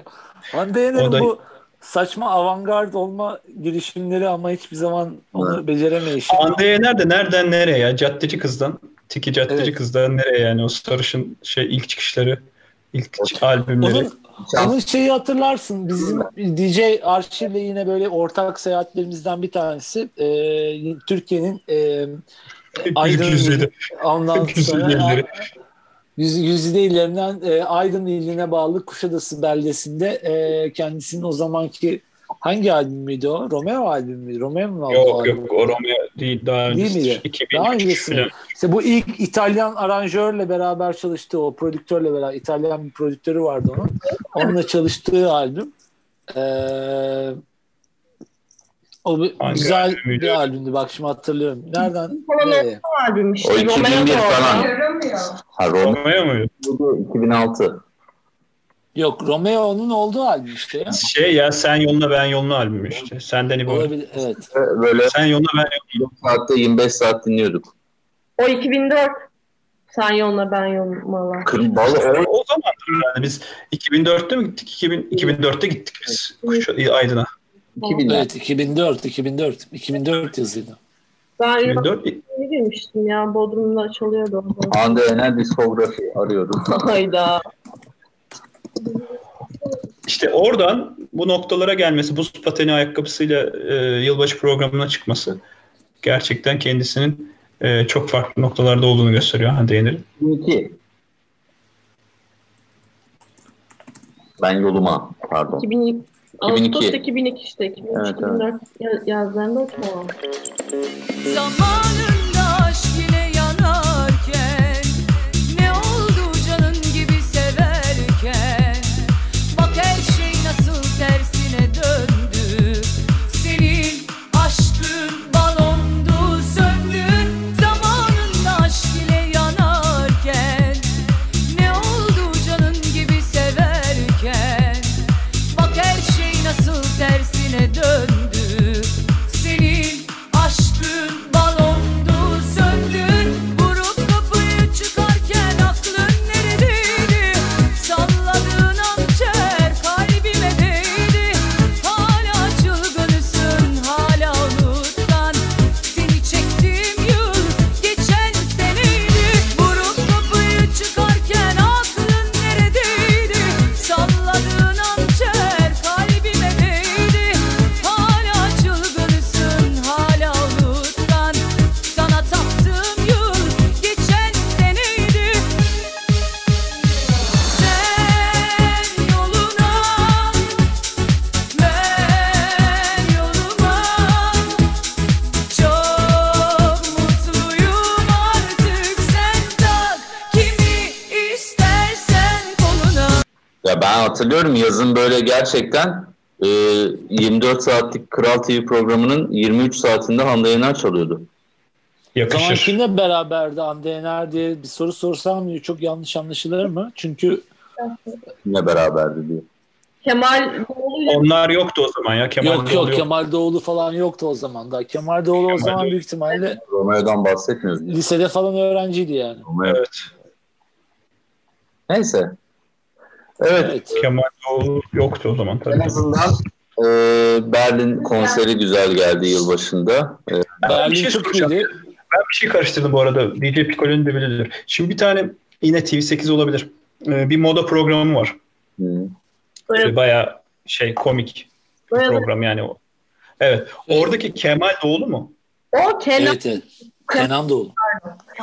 Hande Yener'in da... bu saçma avantgard olma girişimleri ama hiçbir zaman onu evet. beceremeyiş. Hande Yener de nereden nereye ya? Caddeci kızdan. Tiki caddeci evet. kızdan nereye yani? O sarışın şey ilk çıkışları, ilk evet. albümleri. Onun onun şeyi hatırlarsın bizim DJ arşivle yine böyle ortak seyahatlerimizden bir tanesi e, Türkiye'nin e, Aydın ondan sonra yüz, yüzde illerinden e, Aydın iline bağlı Kuşadası beldesinde e, kendisinin o zamanki Hangi albümüydü o? Romeo albümü müydü? Romeo mu Yok yok o Romeo değil daha değil miydi? 2003 daha öncesi İşte bu ilk İtalyan aranjörle beraber çalıştığı o prodüktörle beraber İtalyan bir prodüktörü vardı onun. Onunla çalıştığı albüm. Ee, o bir, güzel albümüydü? bir albümdü. Bak şimdi hatırlıyorum. Nereden? Nereye? albüm işte. O 2001 falan. Ha, Romeo muydu? 2006. Yok Romeo'nun olduğu albüm işte ya. Şey ya sen yoluna ben yoluna albüm işte. Senden İbo. Olabilir evet. Böyle sen yoluna ben yoluna. saatte 25 saat dinliyorduk. O 2004. Sen yoluna ben yoluna. Kırmızı. O, o zaman yani biz 2004'te mi gittik? 2000, 2004'te gittik biz Kuşa, Aydın'a. 2000 evet 2004 2004 2004 yazıydı. Ben 2004 girmiştim ya Bodrum'da çalıyordu. Hande Ener diskografi arıyordum. Hayda. İşte oradan bu noktalara gelmesi, buz pateni ayakkabısıyla e, yılbaşı programına çıkması gerçekten kendisinin e, çok farklı noktalarda olduğunu gösteriyor Hande Yener'in. 2002. Ben yoluma pardon. 2002. Ağustos 2002 işte. 2003, evet, 2004 evet. yazlarında tamam. Zamanında hatırlıyorum yazın böyle gerçekten e, 24 saatlik Kral TV programının 23 saatinde Hande Yener çalıyordu. Yakışır. Tamam kimle beraberdi Hande Yener diye bir soru sorsam çok yanlış anlaşılır mı? Çünkü Kimle beraberdi diye. Kemal Doğulu'yla Onlar yoktu o zaman ya. Kemal yok yok Kemal Doğulu falan yoktu o zaman da. Kemal Doğulu o Kemal zaman Doğulu. büyük ihtimalle Romeo'dan bahsetmiyoruz. lisede falan öğrenciydi yani. Romeo. Evet. Neyse. Evet. Evet. Kemal Doğulu yoktu o zaman En tabii. azından e, Berlin konseri güzel geldi yılbaşında. E, Berlin bir şey çok soracağım. iyiydi. Ben bir şey karıştırdım bu arada. DJ Piccolo'nun da bilir. Şimdi bir tane yine TV8 olabilir. Ee, bir moda programı var. hı. Böyle bayağı şey komik bir Böyle- program yani o. Evet. Oradaki Kemal Doğulu mu? o Kenan Evet, evet. Kenan Doğulu.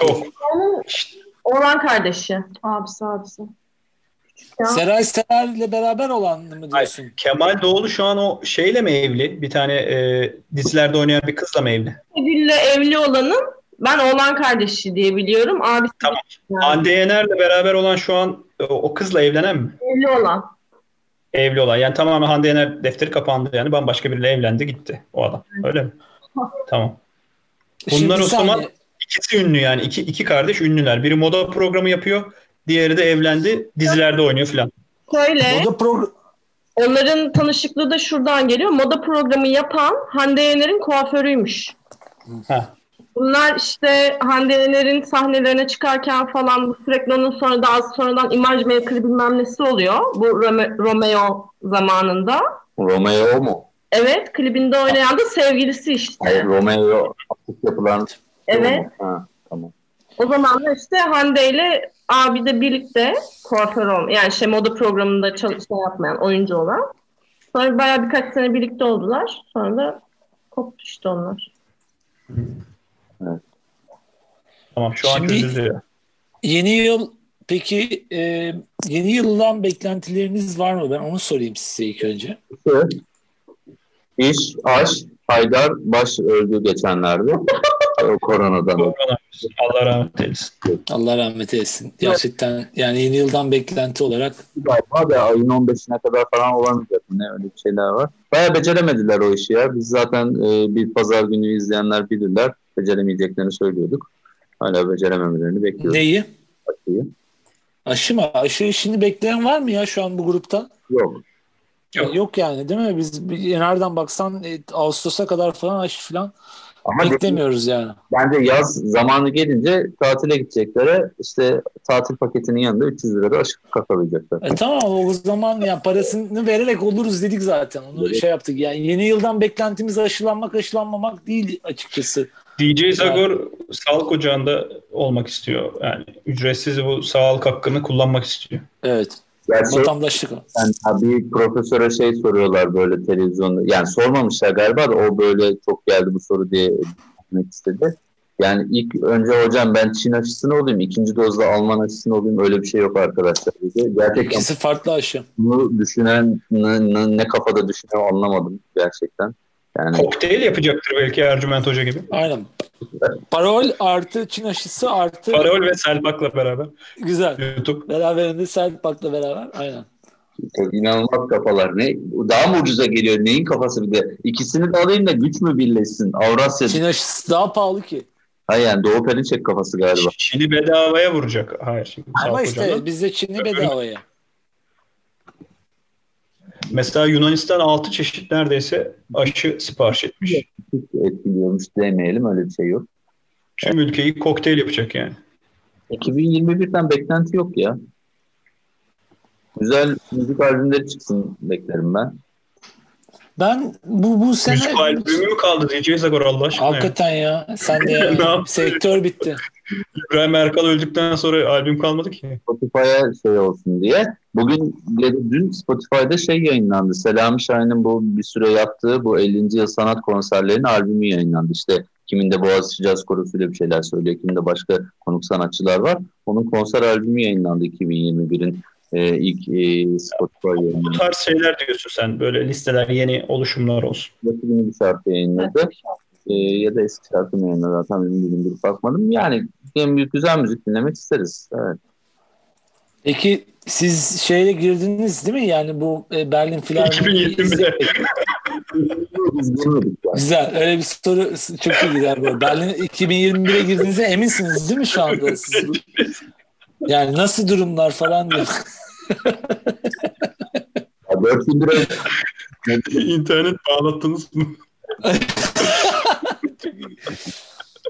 Yok. onun oğlan kardeşi. Abisi abisi. Seray Sever'le beraber olan mı diyorsun? Kemal Doğulu şu an o şeyle mi evli? Bir tane e, dizilerde oynayan bir kızla mı evli? Gül'le evli olanın ben oğlan kardeşi diye biliyorum. Abisi Tamam. yani Hande Yener'le beraber olan şu an o, o kızla evlenen mi? evli olan. Evli olan. Yani tamamen Hande Yener defteri kapandı yani bambaşka biriyle evlendi gitti o adam. Öyle mi? <laughs> Tamam. Bunlar Şimdi o zaman saniye. ikisi ünlü yani. iki, iki kardeş ünlüler. Biri moda programı yapıyor. Diğeri de evlendi. Dizilerde oynuyor filan. Şöyle Moda pro onların tanışıklığı da şuradan geliyor. Moda programı yapan Hande Yener'in kuaförüymüş. Ha. Bunlar işte Hande Yener'in sahnelerine çıkarken falan bu sürekli onun sonra da az sonradan imaj maker bilmem nesi oluyor. Bu Rome- Romeo zamanında. Romeo mu? Evet klibinde oynayan da sevgilisi işte. Hayır Romeo yapılan Evet. Ha, tamam. O zaman da işte Hande ile abi de birlikte kuaför olma. Yani şey moda programında çalışma yapmayan oyuncu olan. Sonra bayağı birkaç sene birlikte oldular. Sonra da koptu işte onlar. Tamam şu an Şimdi- çözüldü. yeni yıl peki e, yeni yıldan beklentileriniz var mı? Ben onu sorayım size ilk önce. İş, aşk, Haydar baş öldü geçenlerde. <laughs> o koronadan. Korona. Allah rahmet eylesin. Allah rahmet eylesin. Gerçekten yani yeni yıldan beklenti olarak Galiba da ayın 15'ine kadar falan olamayacak mı? Ne öyle bir şeyler var. Baya beceremediler o işi ya. Biz zaten e, bir pazar günü izleyenler bilirler. Beceremeyeceklerini söylüyorduk. Hala becerememelerini bekliyoruz. neyi? Aşıyı. Aşı mı? Aşı işini bekleyen var mı ya şu an bu grupta? Yok. Yok. Yok yani değil mi? Biz bir- nereden baksan e, Ağustos'a kadar falan aşı falan Ama Beklemiyoruz yani. Bence yaz zamanı gelince tatile gideceklere işte tatil paketinin yanında 300 lira da aşık kakalayacaklar. E tamam o zaman ya parasını vererek oluruz dedik zaten. Onu evet. şey yaptık. Yani yeni yıldan beklentimiz aşılanmak aşılanmamak değil açıkçası. DJ Zagor yani. sağlık ocağında olmak istiyor. Yani ücretsiz bu sağlık hakkını kullanmak istiyor. Evet. Yani Vatandaşlık o. Yani bir profesöre şey soruyorlar böyle televizyonda. Yani sormamışlar galiba da o böyle çok geldi bu soru diye demek istedi. Yani ilk önce hocam ben Çin aşısını olayım, ikinci dozda Alman aşısını olayım öyle bir şey yok arkadaşlar dedi. Gerçekten İkisi farklı aşı. Bunu düşünen ne, ne kafada düşünüyor anlamadım gerçekten. Yani... Kokteyl yapacaktır belki Ercüment Hoca gibi. Aynen. Parol artı Çin aşısı artı... Parol ve Selpak'la beraber. Güzel. YouTube. Beraberinde Selpak'la beraber. Aynen. İnanılmaz kafalar. Ne daha mı ucuza geliyor? Neyin kafası bir de? İkisini de alayım da güç mü birleşsin? Avrasya. Çin aşısı daha pahalı ki. Hayır yani Doğu Perinçek kafası galiba. Çin'i bedavaya vuracak. Hayır. Şimdi Ama işte bizde Çin'i bedavaya. Mesela Yunanistan 6 çeşit neredeyse aşı sipariş etmiş. Etkiliyormuş demeyelim öyle bir şey yok. Tüm ülkeyi kokteyl yapacak yani. 2021'den beklenti yok ya. Güzel müzik albümleri çıksın beklerim ben. Ben bu bu sene... Müzik albümü mü kaldı DJ Zagor Allah aşkına Hakikaten ya. ya. Sen de <laughs> ya. sektör bitti. İbrahim Erkal öldükten sonra albüm kalmadı ki. Spotify'a şey olsun diye. Bugün ya da dün Spotify'da şey yayınlandı. Selami Şahin'in bu bir süre yaptığı bu 50. yıl sanat konserlerinin albümü yayınlandı. İşte kiminde Boğaziçi Caz Korosu'yla bir şeyler söylüyor, kiminde başka konuk sanatçılar var. Onun konser albümü yayınlandı 2021'in e, ilk e, Spotify yayınladı. Bu tarz şeyler diyorsun sen. Böyle listeler yeni oluşumlar olsun. Yeni bir şarkı yayınladı. E, ya da eski şarkı mı yayınladı? Tam emin değilim. Bir bakmadım. Yani en büyük güzel müzik dinlemek isteriz. Evet. Peki siz şeyle girdiniz değil mi? Yani bu e, Berlin Filarmoni'de. Güzel. Öyle bir soru çok iyi gider bu. Berlin 2021'e girdiğinize eminsiniz değil mi şu anda? Siz? Yani nasıl durumlar falan diyor. 4000 <laughs> lira İnternet bağlattınız mı? <laughs>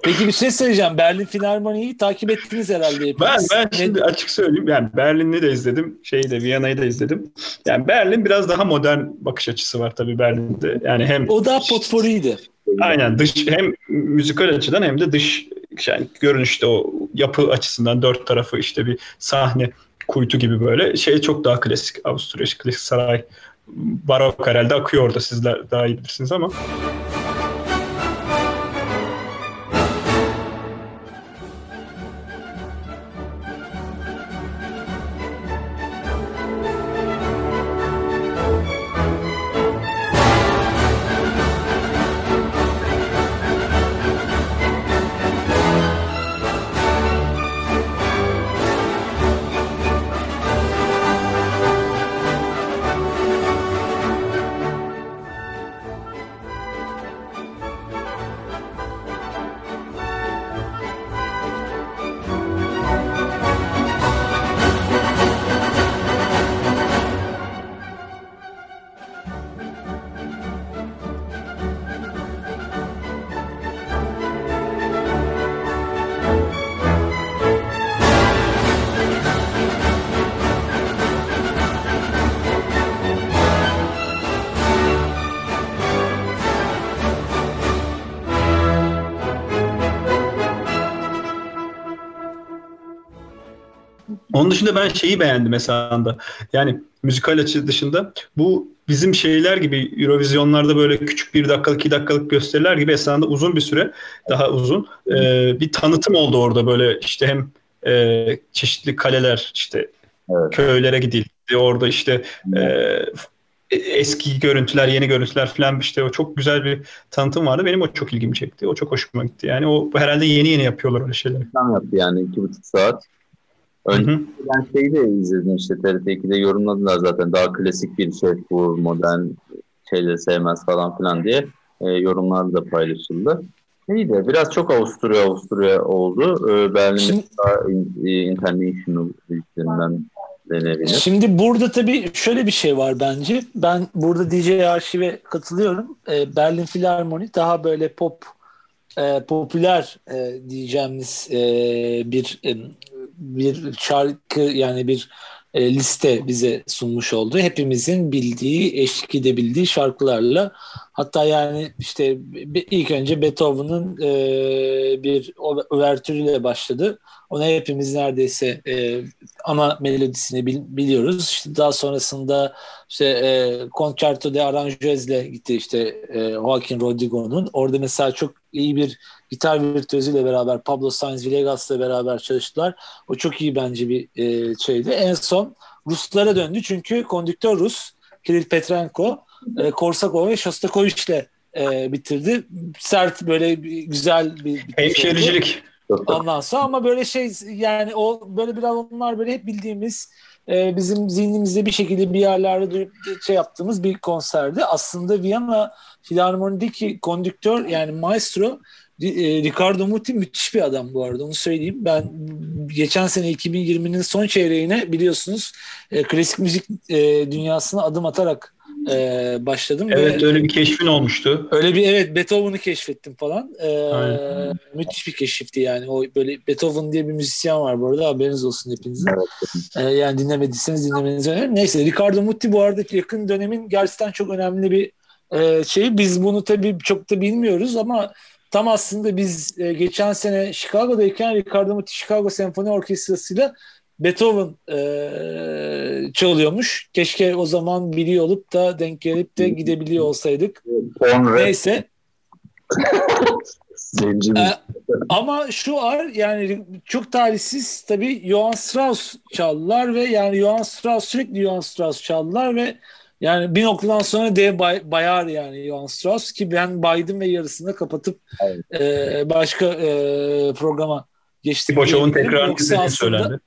Peki bir şey söyleyeceğim. Berlin Filarmoni'yi takip ettiniz herhalde. Hepiniz. Ben, ben şimdi açık söyleyeyim. Yani Berlin'i de izledim. Şeyi de Viyana'yı da izledim. Yani Berlin biraz daha modern bakış açısı var tabii Berlin'de. Yani hem O da potporiydi. Aynen dış hem müzikal açıdan hem de dış yani görünüşte o yapı açısından dört tarafı işte bir sahne kuytu gibi böyle şey çok daha klasik Avusturya klasik saray barok herhalde akıyor orada sizler daha iyi bilirsiniz ama. Dışında ben şeyi beğendim mesela da. Yani müzikal açı dışında bu bizim şeyler gibi Eurovizyonlarda böyle küçük bir dakikalık iki dakikalık gösteriler gibi esasında uzun bir süre daha uzun e, bir tanıtım oldu orada böyle işte hem e, çeşitli kaleler işte evet. köylere gidildi orada işte e, eski görüntüler yeni görüntüler falan işte o çok güzel bir tanıtım vardı benim o çok ilgimi çekti o çok hoşuma gitti yani o herhalde yeni yeni yapıyorlar öyle şeyleri. Tam yaptı yani iki buçuk saat Önce ben şeyi de izledim işte TRT2'de yorumladılar zaten daha klasik bir şey bu modern şeyleri sevmez falan filan diye e, yorumlar da paylaşıldı. İyi biraz çok Avusturya Avusturya oldu. E, Berlin Şimdi, daha e, international ülkelerinden denebilir. Şimdi burada tabii şöyle bir şey var bence. Ben burada DJ Arşiv'e katılıyorum. E, Berlin Filarmoni daha böyle pop e, popüler e, diyeceğimiz e, bir e, bir şarkı yani bir e, liste bize sunmuş oldu. Hepimizin bildiği, eşlik edebildiği şarkılarla hatta yani işte ilk önce Beethoven'ın e, bir overtürüyle başladı. Ona hepimiz neredeyse e, ana melodisini bil, biliyoruz. İşte daha sonrasında işte e, Concerto de Aranjuez'le gitti işte e, Joaquin Rodrigo'nun. Orada mesela çok iyi bir gitar virtüözüyle beraber Pablo Sainz Villegas'la beraber çalıştılar. O çok iyi bence bir e, şeydi. En son Ruslara döndü çünkü kondüktör Rus Kirill Petrenko e, Korsakov ve Shostakovich'le e, bitirdi. Sert böyle güzel bir, bir hemşericilik. Ondan sonra ama böyle şey yani o böyle biraz onlar böyle hep bildiğimiz e, bizim zihnimizde bir şekilde bir yerlerde şey yaptığımız bir konserdi. Aslında Viyana Filarmoni'deki kondüktör yani maestro Ricardo Muti müthiş bir adam bu arada onu söyleyeyim. Ben geçen sene 2020'nin son çeyreğine biliyorsunuz e, klasik müzik e, dünyasına adım atarak e, başladım. Evet ve, öyle bir keşfin olmuştu. Öyle bir evet Beethoven'ı keşfettim falan. E, müthiş bir keşifti yani. O böyle Beethoven diye bir müzisyen var bu arada haberiniz olsun hepinizin. Evet. E, yani dinlemediyseniz dinlemenizi öneririm. Neyse Ricardo Muti bu arada yakın dönemin gerçekten çok önemli bir e, şey. Biz bunu tabii çok da bilmiyoruz ama tam aslında biz e, geçen sene Chicago'dayken Ricardo Muti Chicago Senfoni Orkestrası'yla Beethoven e, çalıyormuş. Keşke o zaman biliyor olup da denk gelip de gidebiliyor olsaydık. Neyse. <laughs> ee, ama şu var yani çok talihsiz tabii Johann Strauss çaldılar ve yani Johann Strauss sürekli Johann Strauss çaldılar ve yani bir noktadan sonra D bay, bayar yani Johann Strauss ki ben baydım ve yarısını kapatıp evet. e, başka e, programa geçtim. Boşov'un tekrar söylendi.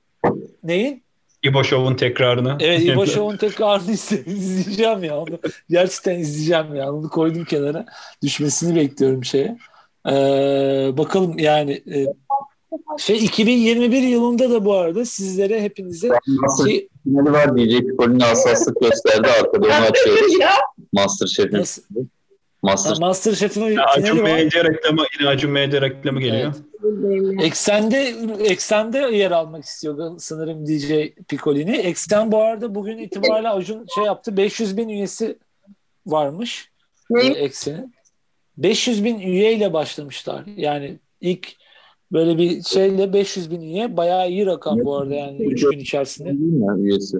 Neyin? İboşov'un tekrarını. Evet İboşov'un <laughs> tekrarını izleyeceğim ya. Onu gerçekten izleyeceğim ya. Onu koydum kenara. Düşmesini bekliyorum şeye. Ee, bakalım yani e, şey 2021 yılında da bu arada sizlere hepinize şey, finali var diyecek. Kolini hassaslık gösterdi. Arkada onu açıyoruz. Masterchef'in. Master, ha, Masterchef'in finali Acun Medya reklamı, yine Acun Medya reklamı geliyor. Evet. Eksende eksende yer almak istiyor sanırım DJ Piccolini. Eksen bu arada bugün itibariyle Acun şey yaptı. 500 bin üyesi varmış. Ne? Eksen'in. 500 bin üyeyle başlamışlar. Yani ilk böyle bir şeyle 500 bin üye bayağı iyi rakam bu arada yani 3 gün içerisinde. Mi, üyesi.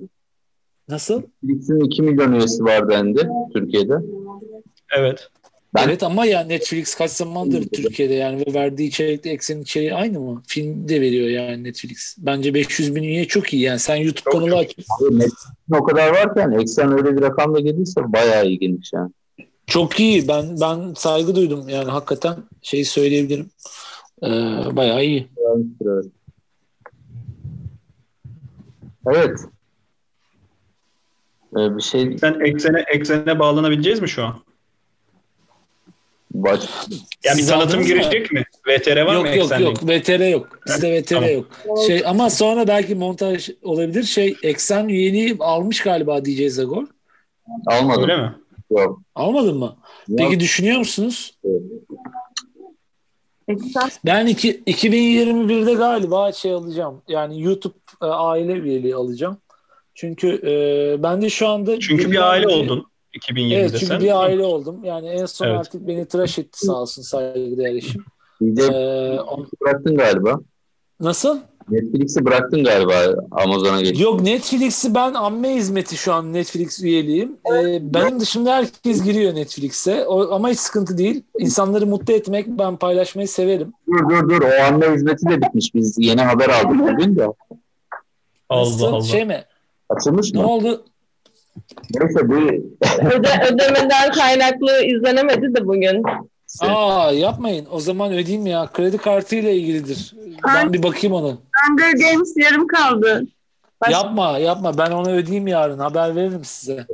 Nasıl? Netflix'in 2 milyon üyesi var dendi Türkiye'de. Evet. Ben... Evet ama ya Netflix kaç zamandır Türkiye'de yani ve verdiği içerikte eksen içeriği aynı mı? Film de veriyor yani Netflix. Bence 500 bin üye çok iyi yani. Sen YouTube kanalı aç. o kadar varken eksen öyle bir rakamla gelirse bayağı ilginç yani. Çok iyi. Ben ben saygı duydum yani hakikaten şeyi söyleyebilirim. Ee, bayağı iyi. Evet. Ee, bir şey. Sen eksene eksene bağlanabileceğiz mi şu an? Baş... Yani bir tanıtım girecek mi? VTR var yok, mı? Yok yok yok. VTR yok. Bizde VTR tamam. yok. Şey ama sonra belki montaj olabilir. Şey eksen üyeliği almış galiba DJ Zagor. Almadım. Öyle mi? Yok. Almadın mı? Yok. Peki düşünüyor musunuz? Ben iki, 2021'de galiba şey alacağım. Yani YouTube e, aile üyeliği alacağım. Çünkü e, ben de şu anda... Çünkü bir aile oldun. 2020'de evet, çünkü sen. bir aile oldum. Yani en son evet. artık beni tıraş etti sağ olsun saygıdeğer eşim. Ee, on... bıraktın galiba. Nasıl? Netflix'i bıraktın galiba Amazon'a geçtin. Yok Netflix'i ben amme hizmeti şu an Netflix üyeliğim. Ee, benim dışımda herkes giriyor Netflix'e. O, ama hiç sıkıntı değil. İnsanları mutlu etmek ben paylaşmayı severim. Dur dur dur o amme hizmeti de bitmiş. Biz yeni haber aldık bugün de. Allah? Allah. Şey mi? Açılmış mı? Ne oldu? Neyse bu Öde, ödemeden kaynaklı izlenemedi de bugün. Aa yapmayın. O zaman ödeyeyim ya. Kredi kartı ile ilgilidir. Ben bir bakayım onu. Hunger Games yarım kaldı. Başka... Yapma yapma. Ben onu ödeyeyim yarın. Haber veririm size.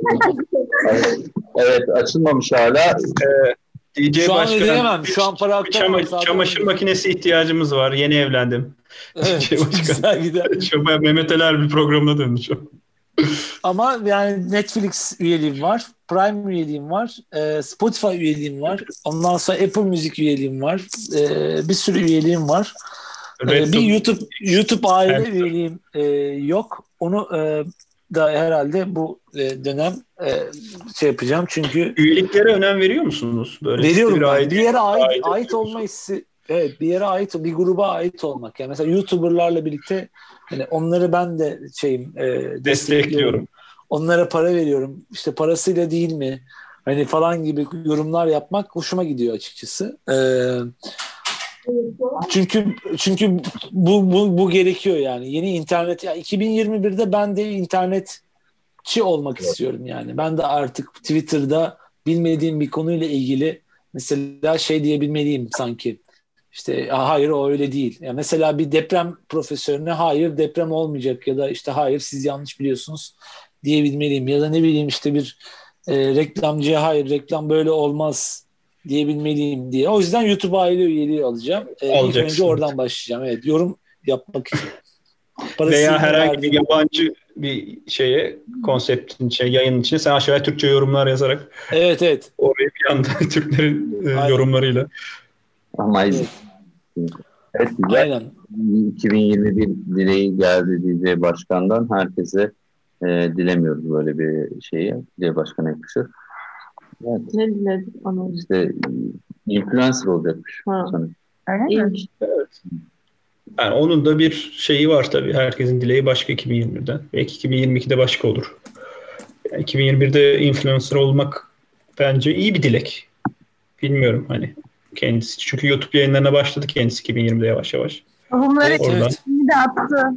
evet açılmamış hala. Ee, DJ Şu an ödeyemem. Şu an para aktarmam. Çama, çamaşır makinesi ihtiyacımız var. Yeni evlendim. Evet. <laughs> güzel gider. Mehmet Ali bir programına döndü şu Ama yani Netflix üyeliğim var, Prime üyeliğim var, e, Spotify üyeliğim var. Ondan sonra Apple Müzik üyeliğim var. E, bir sürü üyeliğim var. E, bir YouTube YouTube aile evet. üyeliğim e, yok. Onu e, da herhalde bu e, dönem e, şey yapacağım çünkü üyeliklere önem veriyor musunuz? Böyle veriyorum bir, ben. bir yere ait ait, ait olma hissi evet bir yere ait bir gruba ait olmak yani mesela YouTuber'larla birlikte hani onları ben de şeyim e, destekliyorum. destekliyorum. Onlara para veriyorum. İşte parasıyla değil mi? Hani falan gibi yorumlar yapmak hoşuma gidiyor açıkçası. Ee, çünkü çünkü bu, bu bu gerekiyor yani. Yeni internet ya 2021'de ben de internetçi olmak evet. istiyorum yani. Ben de artık Twitter'da bilmediğim bir konuyla ilgili mesela şey diyebilmeliyim sanki. İşte hayır o öyle değil. Yani mesela bir deprem profesörüne hayır deprem olmayacak ya da işte hayır siz yanlış biliyorsunuz diyebilmeliyim. Ya da ne bileyim işte bir e, reklamcıya hayır reklam böyle olmaz diyebilmeliyim diye. O yüzden YouTube aile üyeliği alacağım. E, ilk önce oradan başlayacağım. Evet yorum yapmak için. Parası Veya herhangi bir yabancı bir şeye konseptin şey yayının içine sen aşağıya Türkçe yorumlar yazarak Evet evet. Oraya bir anda <laughs> Türklerin e, yorumlarıyla. Ama evet. Evet güzel. Aynen. 2021 dileği geldi DJ Başkan'dan herkese e, dilemiyoruz böyle bir şeyi. DJ Başkan'a yakışır. Evet. Ne diledik onu? İşte influencer olacakmış. Ha. Öyle mi? Evet. Yani onun da bir şeyi var tabii. Herkesin dileği başka 2021'den. Belki 2022'de başka olur. Yani 2021'de influencer olmak bence iyi bir dilek. Bilmiyorum hani kendisi. Çünkü YouTube yayınlarına başladı kendisi 2020'de yavaş yavaş. Tohumları evet, evet. de attı.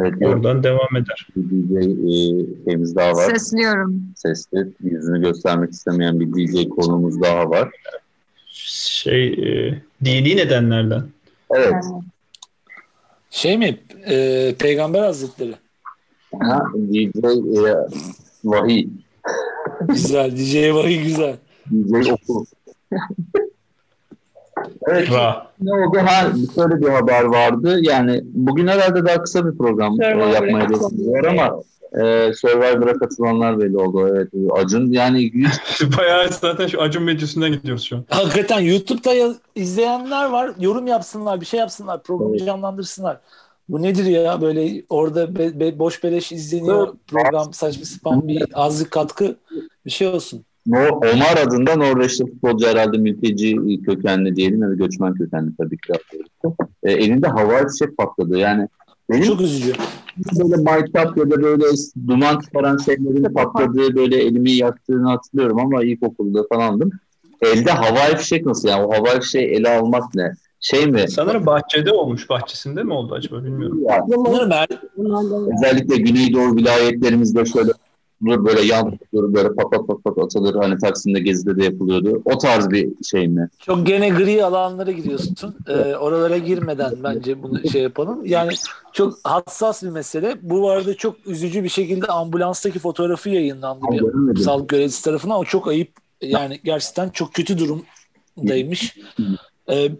Evet, Oradan devam eder. Bir DJ e, şeyimiz daha var. Sesliyorum. Sesli. Yüzünü göstermek istemeyen bir DJ konumuz daha var. Şey, e, dini nedenlerden. Evet. Şey mi? E, Peygamber Hazretleri. Ha, DJ e, Vahiy. güzel. DJ Vahiy güzel. DJ Oku. Evet. Ra. Ne oldu? Ha, şöyle bir haber vardı. Yani bugün herhalde daha kısa bir program Survivor'a yapmayı düşünüyor ama e, Survivor'a katılanlar belli oldu. Evet. Acun yani <laughs> Bayağı zaten şu Acun meclisinden gidiyoruz şu an. Hakikaten YouTube'da ya, izleyenler var. Yorum yapsınlar, bir şey yapsınlar, programı evet. canlandırsınlar. Bu nedir ya böyle orada be, be, boş beleş izleniyor evet. program saçma sapan bir azlık katkı bir şey olsun. No, Omar adında Norveçli futbolcu herhalde mülteci kökenli diyelim ya da göçmen kökenli tabii ki. E, elinde havai fişek patladı. Yani benim çok üzücü. Böyle maytap ya da böyle duman çıkaran şeylerin patladığı böyle elimi yaktığını hatırlıyorum ama ilkokulda falandım. Elde havai fişek nasıl yani? O havai fişeği ele almak ne? Şey mi? Sanırım bahçede olmuş. Bahçesinde mi oldu acaba bilmiyorum. Ya, özellikle Güneydoğu vilayetlerimizde şöyle böyle yan dur böyle pat pat pat pat atılır. Hani Taksim'de Gezi'de de yapılıyordu. O tarz bir şey mi? Çok gene gri alanlara giriyorsun. Ee, oralara girmeden bence bunu şey yapalım. Yani çok hassas bir mesele. Bu arada çok üzücü bir şekilde ambulanstaki fotoğrafı yayınlandı bir sağlık görevlisi tarafından. O çok ayıp. Yani gerçekten çok kötü durumdaymış. Ee,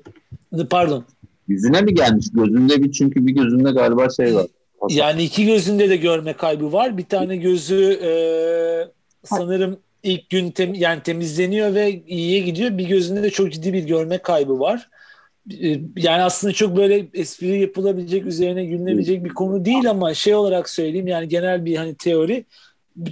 pardon. Yüzüne mi gelmiş? Gözünde bir çünkü bir gözünde galiba şey var. Yani iki gözünde de görme kaybı var. Bir tane gözü e, sanırım ilk gün tem, yani temizleniyor ve iyiye gidiyor. Bir gözünde de çok ciddi bir görme kaybı var. E, yani aslında çok böyle espri yapılabilecek, üzerine gülünebilecek bir konu değil ama şey olarak söyleyeyim yani genel bir hani teori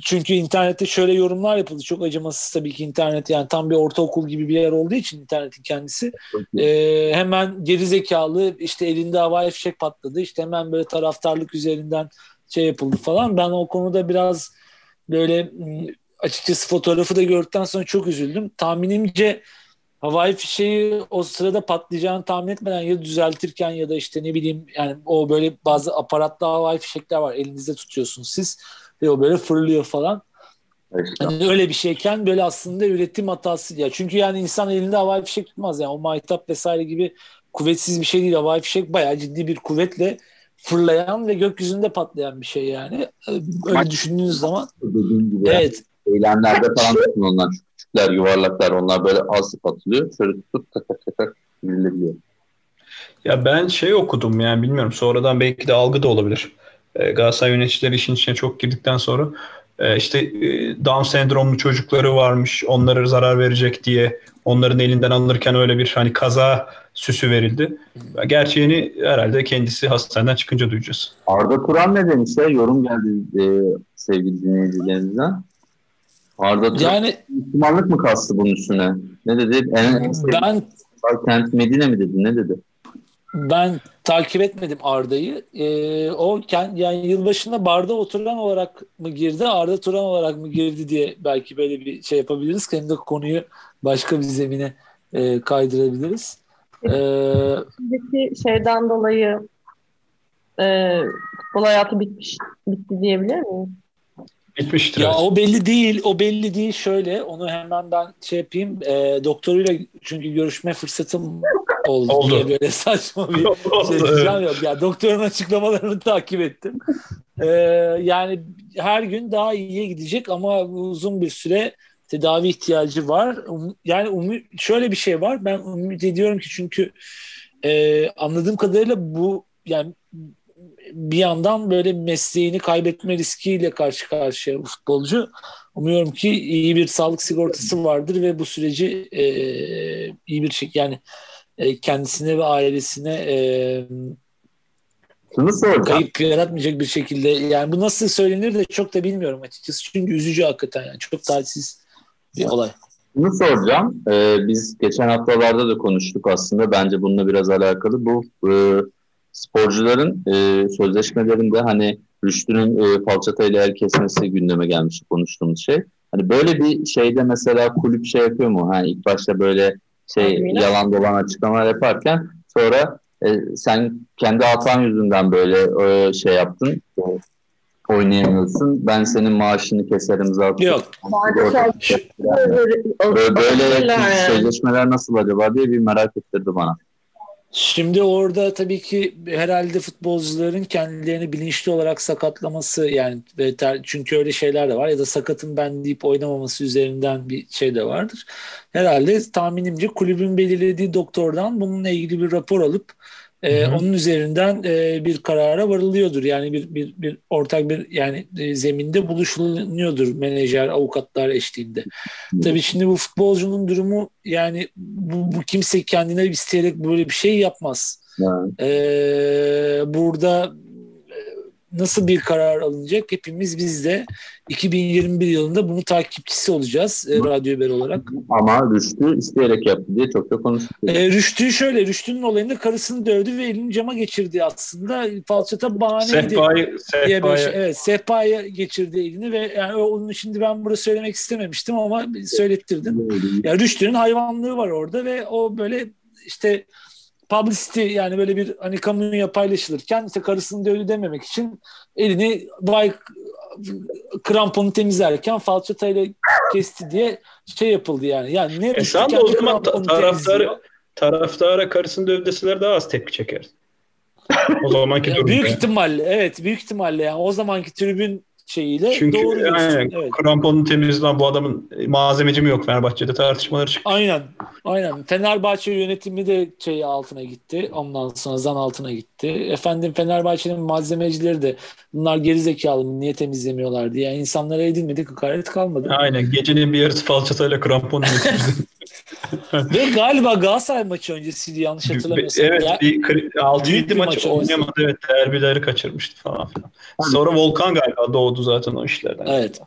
çünkü internette şöyle yorumlar yapıldı. Çok acımasız tabii ki internet yani tam bir ortaokul gibi bir yer olduğu için internetin kendisi. Ee, hemen geri zekalı işte elinde havai fişek patladı. İşte hemen böyle taraftarlık üzerinden şey yapıldı falan. Ben o konuda biraz böyle açıkçası fotoğrafı da gördükten sonra çok üzüldüm. Tahminimce havai fişeği o sırada patlayacağını tahmin etmeden ya düzeltirken ya da işte ne bileyim yani o böyle bazı aparatlı havai fişekler var elinizde tutuyorsunuz siz ve o böyle fırlıyor falan. Hani öyle bir şeyken böyle aslında üretim hatası ya. Çünkü yani insan elinde havai fişek tutmaz yani o maytap vesaire gibi kuvvetsiz bir şey değil. Havai fişek bayağı ciddi bir kuvvetle fırlayan ve gökyüzünde patlayan bir şey yani. Öyle Bak, düşündüğünüz zaman. Gibi evet. Eylemlerde falan tutun onlar. Küçükler, yuvarlaklar onlar böyle az atılıyor. Şöyle tutup tak tak tak Ya ben şey okudum yani bilmiyorum sonradan belki de algı da olabilir Galatasaray yöneticileri işin içine çok girdikten sonra e, işte e, Down sendromlu çocukları varmış onlara zarar verecek diye onların elinden alınırken öyle bir hani kaza süsü verildi. Gerçeğini herhalde kendisi hastaneden çıkınca duyacağız. Arda Turan ne demişler? Yorum geldi e, sevgili dinleyicilerimizden. Arda Turan yani, Müslümanlık mı kastı bunun üstüne? Ne dedi? En ben Kent Medine mi dedi? Ne dedi? Ben takip etmedim Arda'yı. Ee, o yani yılbaşında barda oturan olarak mı girdi, Arda Turan olarak mı girdi diye belki böyle bir şey yapabiliriz. Hem de konuyu başka bir zemine e, kaydırabiliriz. Ee, şeyden dolayı e, futbol hayatı bitmiş, bitti diyebilir miyim? Bitmiştir. Ya o belli değil. O belli değil. Şöyle onu hemen ben şey yapayım. E, doktoruyla çünkü görüşme fırsatım oldu, oldu. diye böyle saçma bir <laughs> şey diyeceğim yok. Ya doktorun açıklamalarını <laughs> takip ettim. E, yani her gün daha iyiye gidecek ama uzun bir süre tedavi ihtiyacı var. Um, yani um, şöyle bir şey var. Ben ümit ediyorum ki çünkü e, anladığım kadarıyla bu yani bir yandan böyle mesleğini kaybetme riskiyle karşı karşıya futbolcu. Umuyorum ki iyi bir sağlık sigortası vardır ve bu süreci e, iyi bir şey yani e, kendisine ve ailesine e, Şunu Kayıp yaratmayacak bir şekilde. Yani bu nasıl söylenir de çok da bilmiyorum açıkçası. Çünkü üzücü hakikaten yani. Çok talihsiz bir olay. Şunu soracağım. Ee, biz geçen haftalarda da konuştuk aslında. Bence bununla biraz alakalı. Bu e, sporcuların e, sözleşmelerinde hani Rüştü'nün e, falçatayla el kesmesi gündeme gelmiş konuştuğumuz şey. Hani böyle bir şeyde mesela kulüp şey yapıyor mu? Hani ilk başta böyle şey Aynen. yalan dolan açıklamalar yaparken sonra e, sen kendi hatan yüzünden böyle e, şey yaptın. Oynayamıyorsun. Ben senin maaşını keserim zaten. Yok. Böyle, böyle sözleşmeler nasıl acaba diye bir merak ettirdi bana. Şimdi orada tabii ki herhalde futbolcuların kendilerini bilinçli olarak sakatlaması yani ve ter, çünkü öyle şeyler de var ya da sakatın ben deyip oynamaması üzerinden bir şey de vardır. Herhalde tahminimce kulübün belirlediği doktordan bununla ilgili bir rapor alıp e, onun üzerinden e, bir karara varılıyordur. Yani bir bir bir ortak bir yani e, zeminde buluşuluyordur menajer, avukatlar eşliğinde. Tabii şimdi bu futbolcunun durumu yani bu, bu kimse kendine isteyerek böyle bir şey yapmaz. Yani. E, burada nasıl bir karar alınacak? Hepimiz biz de 2021 yılında bunu takipçisi olacağız e, Radyo Haber olarak. Ama Rüştü isteyerek yaptı diye çok da konuştuk. E, Rüştü şöyle, Rüştü'nün olayında karısını dövdü ve elini cama geçirdi aslında. Falçata bahaneydi. Sehpayı, sehpayı. Şey, evet, sehpaya geçirdi elini ve yani onun şimdi ben burada söylemek istememiştim ama söylettirdim. Yani Rüştü'nün hayvanlığı var orada ve o böyle işte publicity yani böyle bir hani kamuya paylaşılırken işte karısını dövdü dememek için elini vay kramponu temizlerken falçatayla kesti diye şey yapıldı yani. Yani ne e sen de o zaman taraftarı, taraftara karısını dövdeseler daha az tepki çeker. <laughs> O zamanki yani Büyük ihtimalle evet büyük ihtimalle yani o zamanki tribün şeyiyle Çünkü doğru yani, evet. kramponun temizliğinden bu adamın malzemeci mi yok Fenerbahçe'de tartışmaları çıktı. Aynen. Aynen. Fenerbahçe yönetimi de şey altına gitti. Ondan sonra zan altına gitti. Efendim Fenerbahçe'nin malzemecileri de bunlar gerizekalı mı niye temizlemiyorlar diye yani insanlara edilmedik hakaret kalmadı. Aynen. Gecenin bir yarısı falçatayla krampon <laughs> Ve galiba Galatasaray maçı öncesiydi yanlış hatırlamıyorsam. Evet ya, bir 6-7 maç, maç oynayamadı. Evet derbileri kaçırmıştı falan filan. Sonra Volkan galiba doğdu zaten o işlerden. Evet.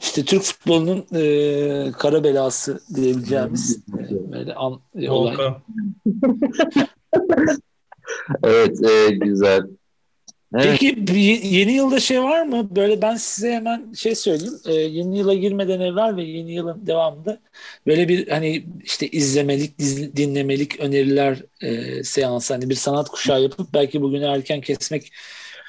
İşte Türk futbolunun e, kara belası diyebileceğimiz e, böyle an, e, olay. evet e, güzel. Evet. Peki yeni yılda şey var mı? Böyle ben size hemen şey söyleyeyim. Ee, yeni yıla girmeden evvel ve yeni yılın devamında böyle bir hani işte izlemelik, dinlemelik öneriler e, seansı hani bir sanat kuşağı yapıp belki bugünü erken kesmek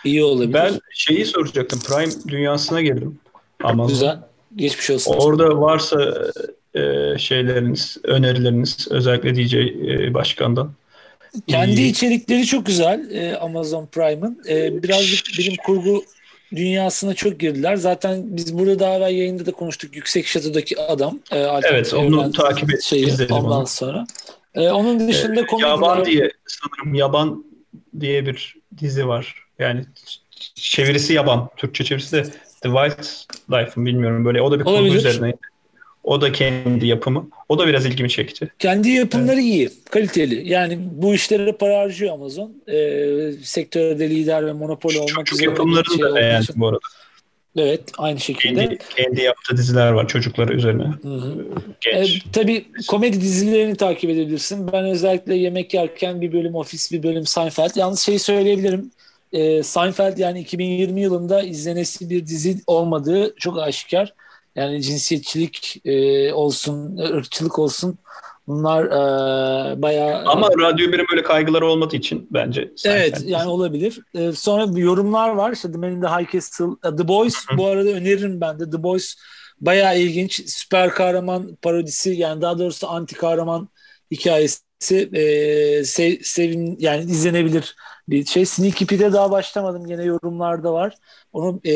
iyi olabilir. Ben şeyi soracaktım. Prime dünyasına girdim. Amazon. Güzel. Geçmiş olsun. Orada varsa e, şeyleriniz, önerileriniz özellikle DJ e, başkandan kendi içerikleri çok güzel e, Amazon Prime'ın. E, birazcık bilim kurgu dünyasına çok girdiler. Zaten biz burada daha evvel yayında da konuştuk. Yüksek Şato'daki adam. E, evet onu takip et, şeyi, Ondan onu. sonra. E, onun dışında e, komediler... Yaban diye sanırım Yaban diye bir dizi var. Yani çevirisi yaban. Türkçe çevirisi de The Wildlife bilmiyorum böyle. O da bir kurgu üzerine. O da kendi yapımı. O da biraz ilgimi çekti. Kendi yapımları evet. iyi, kaliteli. Yani bu işlere para harcıyor Amazon. Ee, sektörde lider ve monopoli olmak Çocuk üzere. yapımlarını şey da beğendim bu arada. Evet, aynı şekilde. Kendi, kendi yaptığı diziler var çocukları üzerine. Hı hı. Genç. E, tabii komedi dizilerini takip edebilirsin. Ben özellikle yemek yerken bir bölüm Office, bir bölüm Seinfeld. Yalnız şeyi söyleyebilirim. E, Seinfeld yani 2020 yılında izlenesi bir dizi olmadığı çok aşikar. Yani cinsiyetçilik e, olsun, ırkçılık olsun bunlar e, bayağı... Ama radyo birim böyle kaygıları olmadığı için bence. Evet yani olabilir. E, sonra yorumlar var. İşte The Man in the High Castle, e, The Boys bu arada öneririm ben de. The Boys bayağı ilginç. Süper kahraman parodisi yani daha doğrusu anti kahraman hikayesi e, sev, sevin yani izlenebilir bir şey. Sneaky Pete'e daha başlamadım. Yine yorumlarda var. Onu e,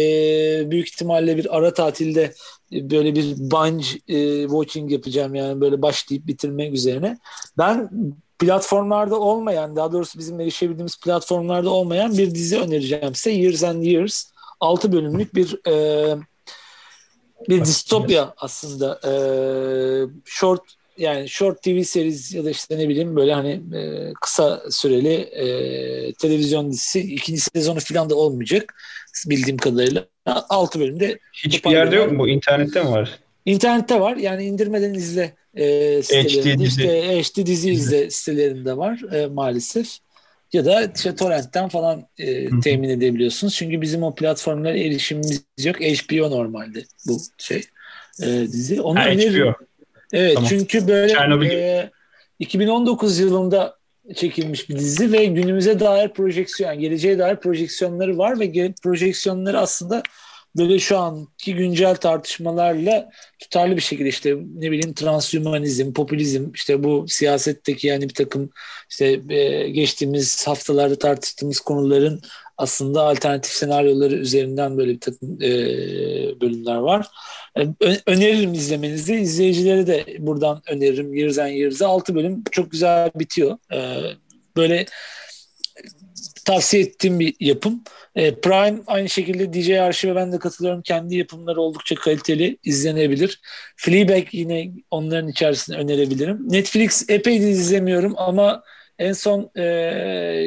büyük ihtimalle bir ara tatilde e, böyle bir binge e, watching yapacağım yani böyle başlayıp bitirmek üzerine. Ben platformlarda olmayan daha doğrusu bizim erişebildiğimiz platformlarda olmayan bir dizi önereceğim size. Years and Years 6 bölümlük bir e, bir distopya aslında. E, short yani short TV series ya da işte ne bileyim böyle hani e, kısa süreli e, televizyon dizisi ikinci sezonu falan da olmayacak bildiğim kadarıyla. Altı bölümde. Hiçbir yerde yok mu? Bu internette mi var? İnternette var. Yani indirmeden izle e, sitelerinde. HD dizi. İşte HD dizi izle sitelerinde var e, maalesef. Ya da işte torrentten falan e, temin edebiliyorsunuz. Çünkü bizim o platformlara erişimimiz yok. HBO normalde bu şey e, dizi. Onu ha, öneririm. HBO. Evet tamam. çünkü böyle e, 2019 yılında çekilmiş bir dizi ve günümüze dair projeksiyon, yani geleceğe dair projeksiyonları var ve projeksiyonları aslında böyle şu anki güncel tartışmalarla tutarlı bir şekilde işte ne bileyim transhumanizm, popülizm, işte bu siyasetteki yani bir takım işte e, geçtiğimiz haftalarda tartıştığımız konuların aslında alternatif senaryoları üzerinden böyle bir takım e, bölümler var. E, öneririm izlemenizi. İzleyicilere de buradan öneririm Years and Years'ı. 6 bölüm çok güzel bitiyor. E, böyle tavsiye ettiğim bir yapım. E, Prime aynı şekilde DJ Arşiv'e ben de katılıyorum. Kendi yapımları oldukça kaliteli, izlenebilir. Fleabag yine onların içerisinde önerebilirim. Netflix epeydir izlemiyorum ama en son e,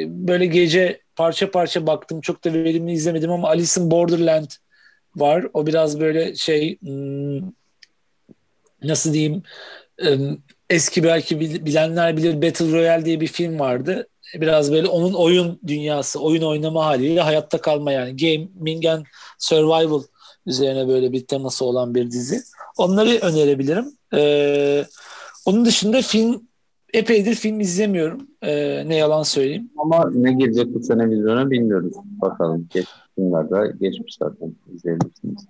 böyle gece parça parça baktım. Çok da verimli izlemedim ama Alice in Borderland var. O biraz böyle şey hmm, nasıl diyeyim eski belki bilenler bilir Battle Royale diye bir film vardı. Biraz böyle onun oyun dünyası, oyun oynama haliyle hayatta kalma yani gaming and survival üzerine böyle bir teması olan bir dizi. Onları önerebilirim. Ee, onun dışında film epeydir film izlemiyorum. Ee, ne yalan söyleyeyim. Ama ne gelecek bu sene vizyona bilmiyoruz. Bakalım. Geç filmlerde geçmiş zaten izleyebilirsiniz.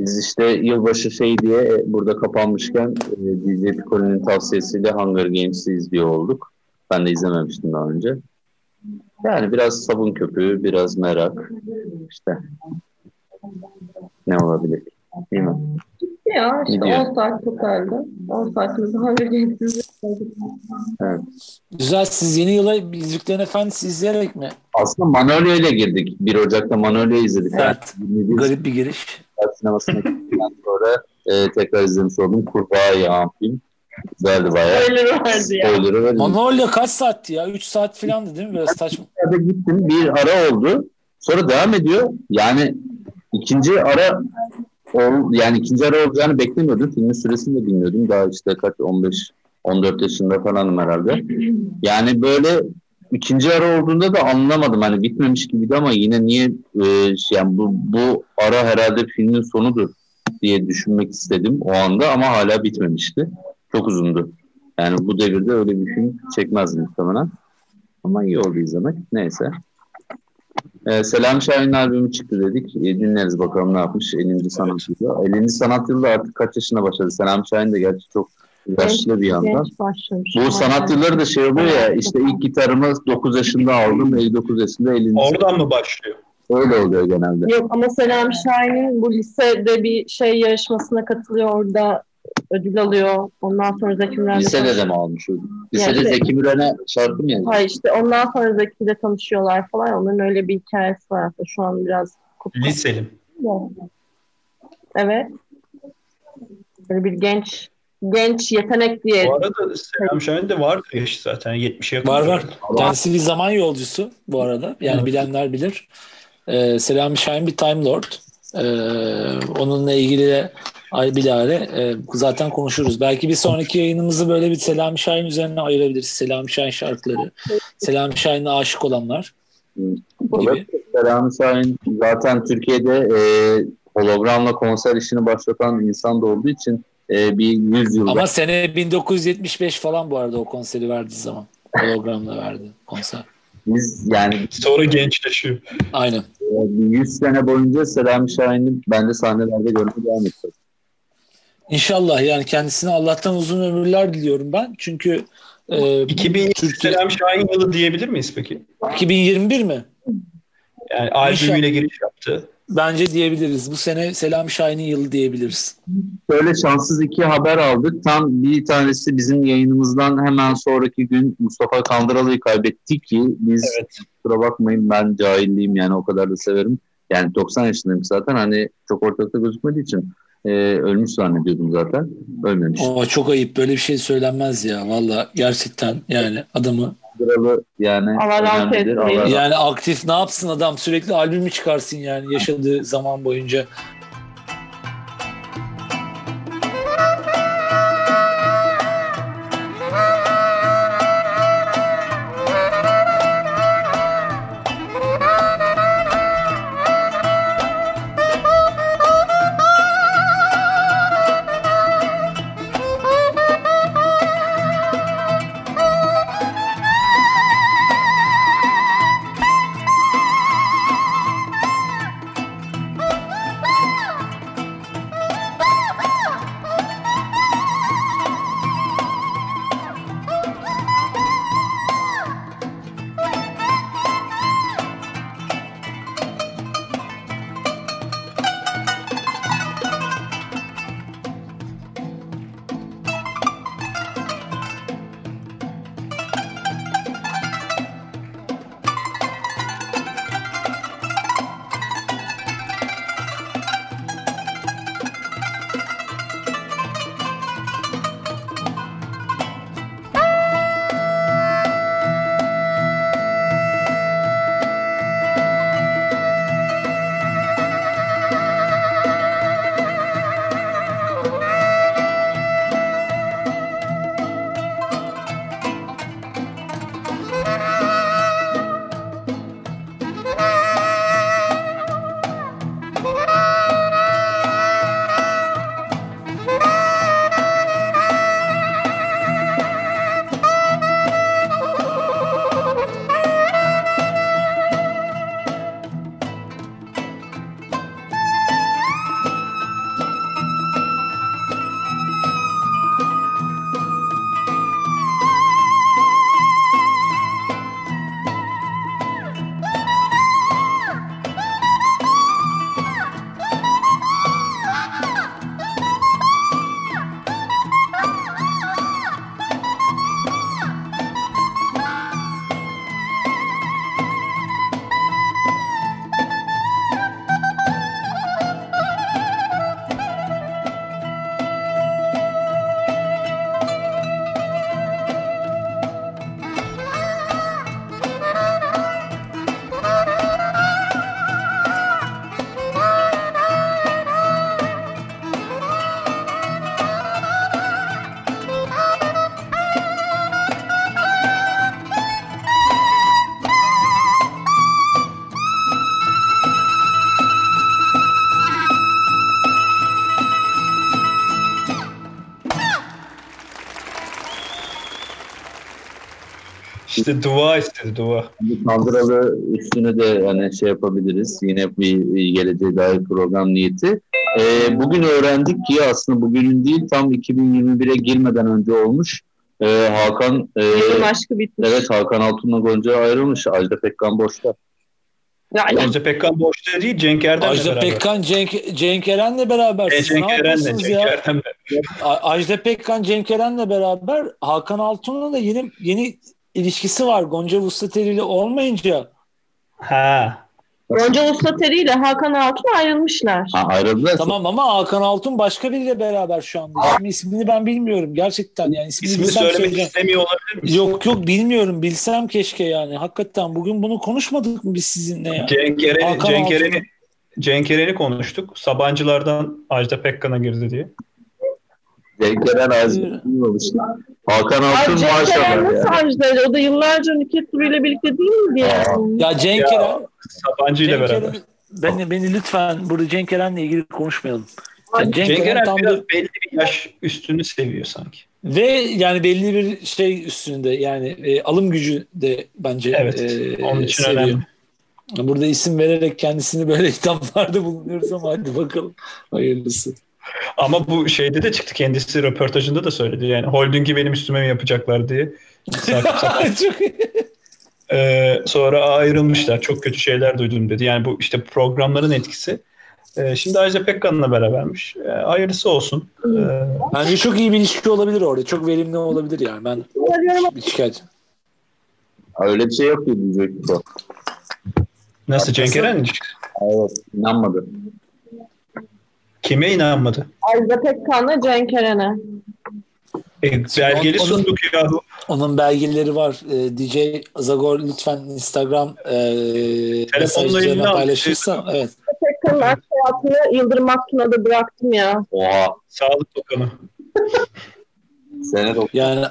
Biz işte yılbaşı şey diye e, burada kapanmışken e, DJ Picoli'nin tavsiyesiyle Hunger Games'i izliyor olduk. Ben de izlememiştim daha önce. Yani biraz sabun köpüğü, biraz merak. İşte ne olabilir? Değil mi? Ya işte Gidiyor. 10 saat totalde. 10 saatimizi Games'i Evet. Güzel. Siz yeni yıla Yüzüklerin Efendisi izleyerek mi? Aslında Manolya ile girdik. 1 Ocak'ta Manolya izledik. Evet. Yani, Garip bir giriş. Sinemasına gittikten sonra e, tekrar izlemiş oldum. Kurbağa Yağan film. Güzeldi bayağı. Spoiler'ı verdi ya. Spoiler'ı verdi. Manolya kaç saatti ya? 3 saat falandı değil mi? Biraz saçma. Gittim. Bir ara oldu. Sonra devam ediyor. Yani ikinci ara yani ikinci ara olacağını beklemiyordum. Filmin süresini de bilmiyordum. Daha işte kaç 15 14 yaşında falanım herhalde. Yani böyle ikinci ara olduğunda da anlamadım. Hani bitmemiş gibiydi ama yine niye e, yani bu, bu ara herhalde filmin sonudur diye düşünmek istedim o anda ama hala bitmemişti. Çok uzundu. Yani bu devirde öyle bir film çekmezdim muhtemelen. Ama iyi oldu izlemek. Neyse. Ee, Selam Şahin'in albümü çıktı dedik. E, dinleriz bakalım ne yapmış 50. sanat yılı. 50. sanat yılı artık kaç yaşına başladı? Selam Şahin de gerçi çok yaşlı bir yandan. Bu sanat yılları da şey oluyor ya işte ilk gitarımı 9 yaşında aldım 59 yaşında 50. Oradan mı başlıyor? Öyle oluyor genelde. Yok ama Selam Şahin'in bu lisede bir şey yarışmasına katılıyor orada ödül alıyor. Ondan sonra Zeki Müren'le Lisede de mi almış ödül? Lisede yani, Zeki Müren'e mı yazdı? Hayır işte ondan sonra Zeki ile tanışıyorlar falan. Onların öyle bir hikayesi var aslında. Şu an biraz Liselim. Evet. Böyle bir genç genç yetenek diye. Bu arada Selam Şahin de var yaşı zaten 70'e yakın. Var var. Kendisi bir zaman yolcusu bu arada. Yani evet. bilenler bilir. Ee, Selam Şahin bir Time Lord. Ee, onunla ilgili de ay bilare e, zaten konuşuruz. Belki bir sonraki yayınımızı böyle bir Selam Şahin üzerine ayırabiliriz. Selam Şahin şarkıları. Selam Şahin'e aşık olanlar. Gibi. Selam Şahin zaten Türkiye'de e, hologramla konser işini başlatan insan da olduğu için e, bir 100 yıl. Ama sene 1975 falan bu arada o konseri verdiği zaman. Hologramla verdi konser. Biz yani sonra gençleşiyor. Aynen. 100 sene boyunca Selami Şahin'i ben de sahnelerde görmeye devam ettim. İnşallah yani kendisine Allah'tan uzun ömürler diliyorum ben. Çünkü e, 2020 Türkiye... Selam Şahin yılı diyebilir miyiz peki? 2021 mi? Yani albümüyle giriş yaptı. Bence diyebiliriz. Bu sene Selam Şahin'in yılı diyebiliriz. Böyle şanssız iki haber aldık. Tam bir tanesi bizim yayınımızdan hemen sonraki gün Mustafa Kandıralı'yı kaybettik ki biz evet. kusura bakmayın ben cahilliyim yani o kadar da severim. Yani 90 yaşındayım zaten hani çok ortalıkta gözükmediği için e, ölmüş zannediyordum zaten. Ölmemiş. O çok ayıp böyle bir şey söylenmez ya valla gerçekten yani adamı Gralı yani. Allah rahmet eylesin. Yani aktif ne yapsın adam sürekli albümü çıkarsın yani yaşadığı zaman boyunca. İşte dua istedi dua. Kandıralı üstüne de hani şey yapabiliriz. Yine bir geleceğe dair program niyeti. Ee, bugün öğrendik ki aslında bugünün değil tam 2021'e girmeden önce olmuş. Ee, Hakan e, aşkı bitmiş. Evet Hakan Altun'la Gonca ayrılmış. Ajda Pekkan boşta. Yani, Ajda Pekkan boşta değil Cenk Erdem'le Ajda beraber. Pekkan Cenk, Cenk Eren'le beraber. E, Cenk Eren'le, Cenk Eren'le. Ajda Pekkan Cenk Eren'le beraber Hakan Altun'un da yeni yeni ilişkisi var. Gonca Vuslateri ile olmayınca. Ha. Gonca Vuslateri ile Hakan Altun ayrılmışlar. Ha, ayrıldılar. Tamam ama Hakan Altun başka biriyle beraber şu anda. İsmi, ismini ben bilmiyorum gerçekten. Yani ismini, ismini söylemek istemiyor olabilir misin? Yok yok bilmiyorum. Bilsem keşke yani. Hakikaten bugün bunu konuşmadık mı biz sizinle ya? Cenk Eren'i Cenk Eren'i Cenk Eren'i konuştuk. Sabancılardan Ajda Pekkan'a girdi diye. Cenk Eren Hakan Altun maşallah. Nasıl Ajda'yla? O da yıllarca Nükhet Turu ile birlikte değil miydi yani? Ya Cenk Eren Sabancı ile beraber. Eren, beni, beni lütfen burada Cenk Eren'le ilgili konuşmayalım. Yani Cenk, Cenk Eren, Eren biraz bir... belli bir yaş üstünü seviyor sanki. Ve yani belli bir şey üstünde yani e, alım gücü de bence evet, e, onun için seviyor. önemli. Burada isim vererek kendisini böyle <laughs> hitaplarda bulunuyoruz ama hadi bakalım hayırlısı. Ama bu şeyde de çıktı kendisi röportajında da söyledi. Yani holdingi benim üstüme mi yapacaklar diye. <laughs> Çok ee, sonra ayrılmışlar. Çok kötü şeyler duydum dedi. Yani bu işte programların etkisi. Ee, şimdi Ajda Pekkan'la berabermiş. Ee, hayırlısı olsun. Ee, Bence çok iyi bir ilişki olabilir orada. Çok verimli olabilir yani. Ben bir şikayet. Öyle bir şey yok ki diyecek bu. Nasıl Cenk Eren? Evet. inanmadı. Kime inanmadı? Ajda Pekkan'la Cenk Eren'e. E, belgeli onun, sunduk ya. Onun belgeleri var. E, DJ Zagor lütfen Instagram e, mesajlarına paylaşırsa. Evet. Pekkan'ın aşk hayatını Yıldırım Aktun'a bıraktım ya. Oha. Sağlık Bakanı. <laughs> Sene Yani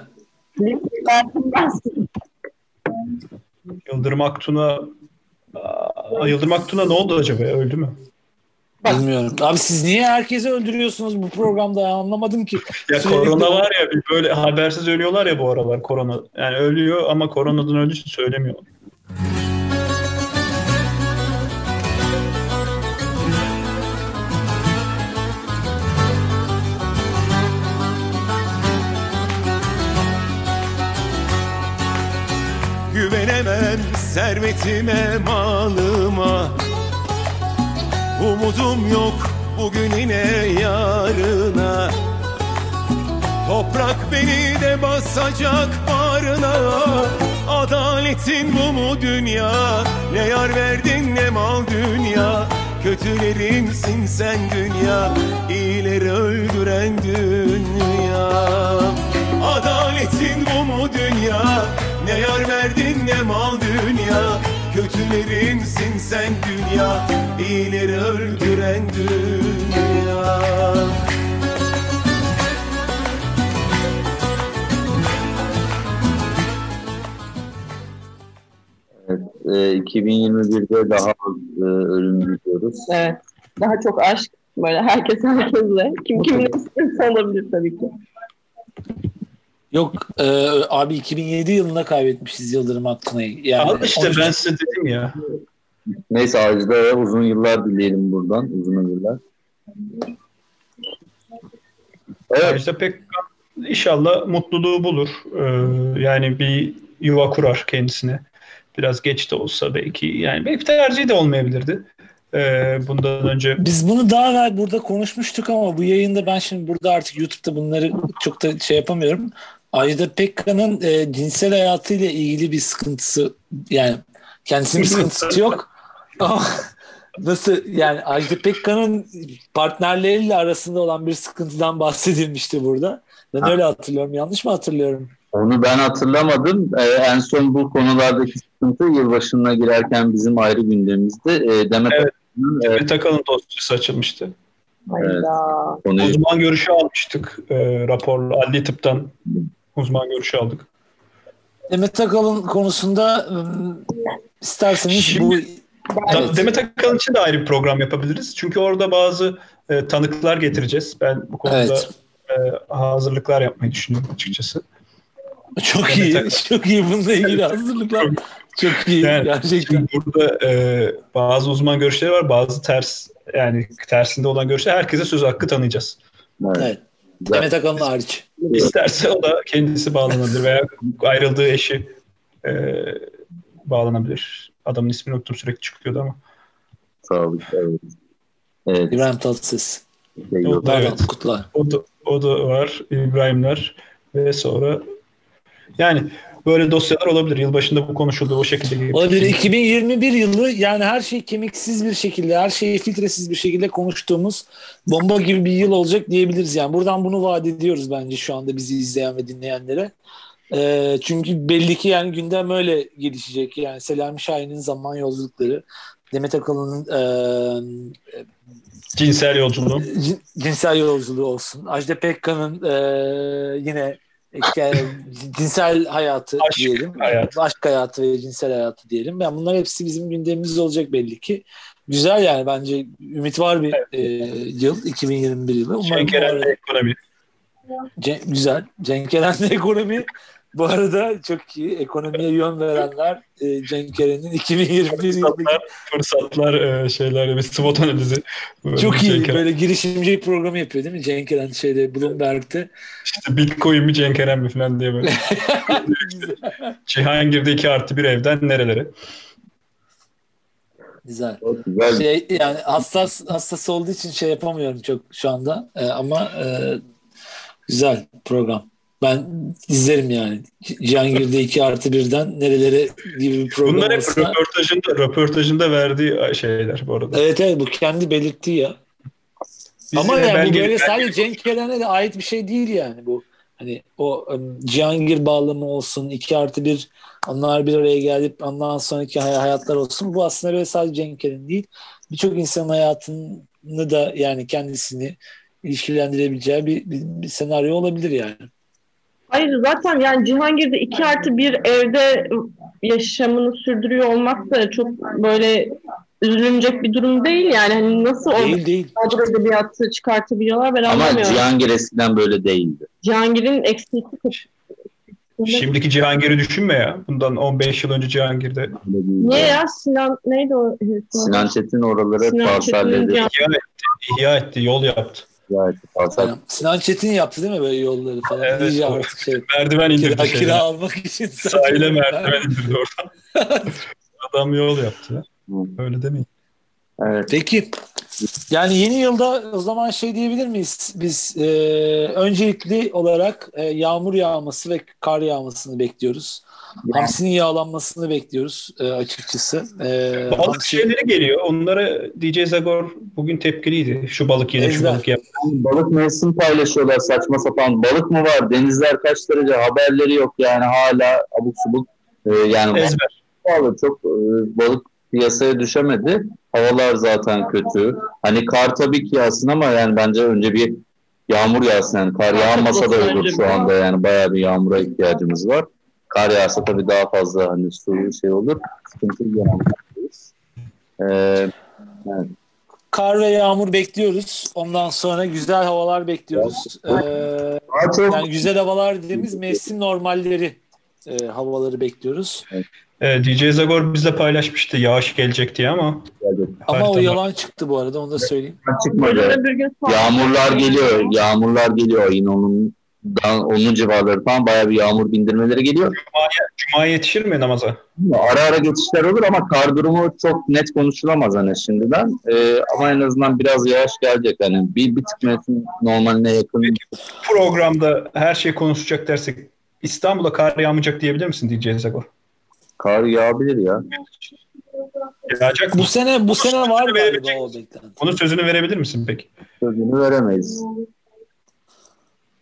Yıldırım Aktun'a Yıldırım Aktun'a ne oldu acaba? Öldü mü? Bilmiyorum. Abi siz niye herkesi öldürüyorsunuz bu programda ya? Anlamadım ki. Ya Sürekli korona var ya böyle habersiz ölüyorlar ya bu aralar korona. Yani ölüyor ama koronadan öldüğü için söylemiyor. Güvenemem servetime malıma Umudum yok bugününe yarına. Toprak beni de basacak bağrına. Adaletin bu mu dünya? Ne yar verdin ne mal dünya? Kötülerimsin sen dünya. İyileri öldüren dünya. Adaletin bu mu dünya? Ne yar verdin ne mal dünya? Kötülerinsin sen dünya İyileri öldüren dünya Evet, e, 2021'de daha az e, ölüm biliyoruz. Evet. Daha çok aşk. Böyle herkes herkesle. Kim kimin istiyorsa olabilir tabii ki. Yok e, abi 2007 yılında kaybetmişiz Yıldırım Aktuna'yı. Yani Al işte ben size dedim ya. Neyse Ajda uzun yıllar dileyelim buradan. Uzun yıllar. Evet. Ajda pek inşallah mutluluğu bulur. Ee, yani bir yuva kurar kendisine. Biraz geç de olsa belki yani belki tercih de olmayabilirdi. Ee, bundan önce. Biz bunu daha evvel burada konuşmuştuk ama bu yayında ben şimdi burada artık YouTube'da bunları çok da şey yapamıyorum. Ajda Pekkan'ın e, cinsel hayatıyla ilgili bir sıkıntısı yani kendisinin bir sıkıntısı yok ama nasıl yani Ajda Pekkan'ın partnerleriyle arasında olan bir sıkıntıdan bahsedilmişti burada. Ben ha. öyle hatırlıyorum. Yanlış mı hatırlıyorum? Onu ben hatırlamadım. Ee, en son bu konulardaki sıkıntı yılbaşına girerken bizim ayrı gündemimizde. Ee, Demet evet. Demet Akalın dosyası açılmıştı. Evet. Konuyu... Uzman görüşü almıştık e, raporlu. Adli tıptan uzman görüşü aldık. Demet Akalın konusunda isterseniz Şimdi, bu evet. Demet Akalın için de ayrı bir program yapabiliriz. Çünkü orada bazı e, tanıklar getireceğiz. Ben bu konuda evet. e, hazırlıklar yapmayı düşünüyorum açıkçası. Çok Demet iyi. Akalın. Çok iyi bununla ilgili hazırlıklar. Çok iyi yani, gerçekten. Burada e, bazı uzman görüşleri var, bazı ters yani tersinde olan görüşler. Herkese söz hakkı tanıyacağız. Evet. evet. Demet Akalın hariç. İsterse o da kendisi bağlanabilir veya ayrıldığı eşi e, bağlanabilir. Adamın ismini unuttum sürekli çıkıyordu ama. Sağ olun. Evet. evet. İbrahim Tatlıses. Şey, o, da, evet. Kutlar. O da, o da var. İbrahimler ve sonra yani böyle dosyalar olabilir. Yılbaşında bu konuşuldu o şekilde. Olabilir. 2021 yılı yani her şey kemiksiz bir şekilde, her şeyi filtresiz bir şekilde konuştuğumuz bomba gibi bir yıl olacak diyebiliriz. Yani buradan bunu vaat ediyoruz bence şu anda bizi izleyen ve dinleyenlere. E, çünkü belli ki yani gündem öyle gelişecek. Yani Selami Şahin'in zaman yolculukları, Demet Akalın'ın e, cinsel yolculuğu, cinsel yolculuğu olsun. Ajda Pekkan'ın e, yine cinsel hayatı aşk diyelim. Hayatı. Aşk hayatı ve cinsel hayatı diyelim. Yani bunlar hepsi bizim gündemimiz olacak belli ki. Güzel yani bence ümit var bir evet. e, yıl 2021 yılı. Umarım Cenk Eren'le ekonomi. Cen, güzel. Cenk Eren'le ekonomi bu arada çok iyi. Ekonomiye yön verenler e, Cenk Eren'in 2021 fırsatlar, fırsatlar e, şeyler bir SWOT analizi. Çok iyi. Cenk böyle girişimcilik programı yapıyor değil mi Cenk Eren şeyde Bloomberg'te. İşte Bitcoin mi Cenk Eren mi falan diye böyle. <laughs> Cihangir'de iki artı bir evden nerelere? Güzel. güzel. Şey, yani hassas hassas olduğu için şey yapamıyorum çok şu anda. E, ama e, güzel program. Ben izlerim yani. Cihangir'de 2 artı birden nerelere gibi bir program Bunlar hep olsa... röportajında, röportajında verdiği şeyler bu arada. Evet evet bu kendi belirttiği ya. Biz Ama yani bu böyle sadece Cenk Eren'e de ait bir şey değil yani bu. Hani o um, Cihangir bağlamı olsun, 2 artı bir onlar bir araya gelip ondan sonraki hay- hayatlar olsun. Bu aslında böyle sadece Cenk Eren değil. Birçok insanın hayatını da yani kendisini ilişkilendirebileceği bir, bir, bir senaryo olabilir yani. Hayır zaten yani Cihangir'de iki artı bir evde yaşamını sürdürüyor olmak da çok böyle üzülünecek bir durum değil yani. Hani nasıl değil, değil. mağdur edebiyatı çıkartabiliyorlar ben Ama anlamıyorum. Ama Cihangir eskiden böyle değildi. Cihangir'in eksikliği Şimdiki Cihangir'i düşünme ya. Bundan 15 yıl önce Cihangir'de. Niye ya? Sinan neydi o? Sinan Çetin oraları Sinan. İhya etti, ihya etti, yol yaptı. Yani, yani, Sinan Çetin yaptı değil mi böyle yolları falan? Evet, İyice artık şey. Merdiven indirdi. Kira, kira almak için. <laughs> Sahile merdiven indirdi oradan. <laughs> Adam yol yaptı. Öyle demeyin. Evet. Peki. Yani yeni yılda o zaman şey diyebilir miyiz? Biz e, öncelikli olarak e, yağmur yağması ve kar yağmasını bekliyoruz. Hamsinin yağlanmasını bekliyoruz e, açıkçası. E, balık hamsi... şeyleri geliyor. Onlara DJ Zagor bugün tepkiliydi. Şu balık yedi, şu balık yap. Balık mevsim paylaşıyorlar saçma sapan. Balık mı var? Denizler kaç derece? Haberleri yok yani hala abuk subuk. E, yani Ezber. Balık, çok e, balık piyasaya düşemedi. Havalar zaten kötü. Hani kar tabii ki yağsın ama yani bence önce bir yağmur yağsın. Yani kar yağmasa da olur şu anda yani bayağı bir yağmura ihtiyacımız var. Kar yağsa tabii daha fazla hani su şey olur. Sıkıntı yaşamayız. Ee, evet. Kar ve yağmur bekliyoruz. Ondan sonra güzel havalar bekliyoruz. Ee, yani güzel havalar dediğimiz mevsim normalleri e, havaları bekliyoruz. Evet. E, DJ Zagor bizle paylaşmıştı yağış gelecek diye ama. Ama o yalan çıktı bu arada onu da söyleyeyim. Çıkmadı. Yağmurlar geliyor. Yağmurlar geliyor. Yine onun onun civarları falan bayağı bir yağmur bindirmeleri geliyor. Cuma'ya, Cuma'ya yetişir mi namaza? Ara ara geçişler olur ama kar durumu çok net konuşulamaz hani şimdiden. Ee, ama en azından biraz yağış gelecek. Hani bir, bir tık mevsim normaline yakın. Peki, programda her şey konuşacak dersek İstanbul'a kar yağmayacak diyebilir misin DJ Zagor? Kar yağabilir ya. Yağacak bu sene bu sene var galiba o beklenti. Onun sözünü verebilir misin peki? Sözünü veremeyiz.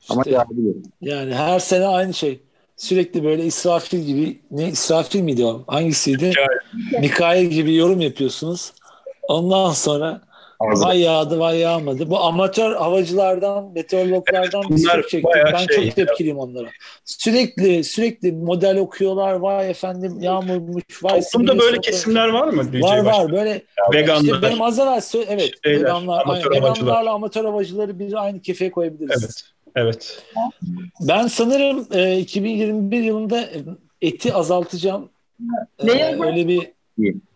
Ama yağabilir. Yani her sene aynı şey. Sürekli böyle İsrafil gibi ne İsrafil miydi o? Hangisiydi? Mikail. Mikail gibi yorum yapıyorsunuz. Ondan sonra Ağzı. Vay yağdı vay yağmadı. Bu amatör havacılardan, meteorologlardan evet, bir çok çektim. Ben şey çok tepkiliyim onlara. Sürekli sürekli model okuyorlar. Vay efendim yağmurmuş. Vay Toplumda böyle kesimler var mı? Var var. Böyle veganlar. Işte benim az evvel evet. Şeyler, veganlar, amatör veganlarla amatör havacıları bir aynı kefeye koyabiliriz. Evet. Evet. Ben sanırım e, 2021 yılında eti azaltacağım. E, öyle bir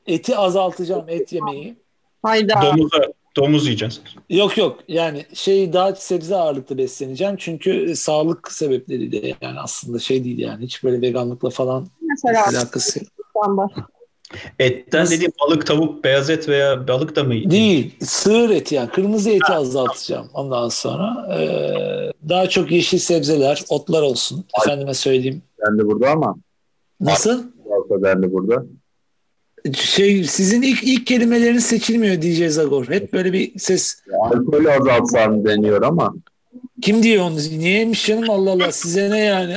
eti azaltacağım et yemeği. Hayda. Domuza, domuz yiyeceğiz. Yok yok yani şey daha sebze ağırlıklı besleneceğim çünkü sağlık sebepleri de yani aslında şey değil yani hiç böyle veganlıkla falan Mesela, alakası yok. Etten Nasıl? dediğim balık, tavuk, beyaz et veya balık da mı? Değil. Sığır eti yani. Kırmızı eti azaltacağım ondan sonra. Ee, daha çok yeşil sebzeler, otlar olsun. Ay, Efendime söyleyeyim. Ben de burada ama. Nasıl? Ben de burada. Şey sizin ilk ilk kelimeleriniz seçilmiyor DJ Zagor. Hep böyle bir ses. Alkolü azaltsam deniyor ama. Kim diyor onu? Niyeymiş canım Allah Allah. Size ne yani?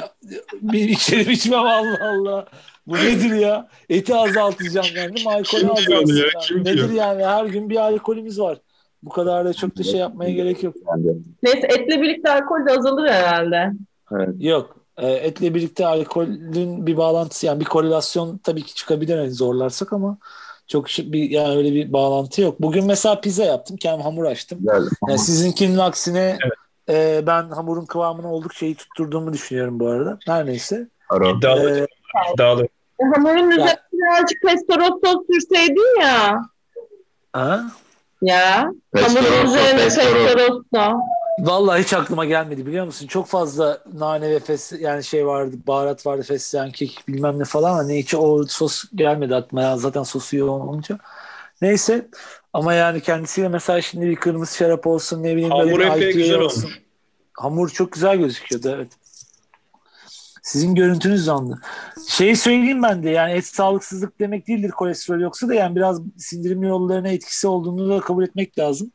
Bir içerim içmem Allah Allah. Bu nedir ya? Eti azaltacağım dedim. Alkolü azaltacağım. Nedir yani? Her gün bir alkolümüz var. Bu kadar da çok da şey yapmaya gerek yok. Neyse etle birlikte alkol de azalır herhalde. Evet. Yok. E, etle birlikte alkolün bir bağlantısı yani bir korelasyon tabii ki çıkabilir hani zorlarsak ama çok bir yani öyle bir bağlantı yok. Bugün mesela pizza yaptım. Kendim hamur açtım. Güzel, yani sizinkinin aksine evet. e, ben hamurun kıvamını oldukça iyi tutturduğumu düşünüyorum bu arada. Her neyse. İddialı. Ee, İddialı. E, hamurun üzerine birazcık pestoros sos sürseydin ya. Ha? Ya. Hamurun üzerine pestoros da. Vallahi hiç aklıma gelmedi biliyor musun? Çok fazla nane ve fes yani şey vardı, baharat vardı, fesleğen, kekik bilmem ne falan ama ne hiç o sos gelmedi aklıma. Yani zaten sosu yoğun olunca. Neyse ama yani kendisiyle mesela şimdi bir kırmızı şarap olsun ne bileyim Hamur böyle bir güzel olsun. olmuş. Hamur çok güzel gözüküyordu evet. Sizin görüntünüz zanlı. Şeyi söyleyeyim ben de yani et sağlıksızlık demek değildir kolesterol yoksa da yani biraz sindirim yollarına etkisi olduğunu da kabul etmek lazım.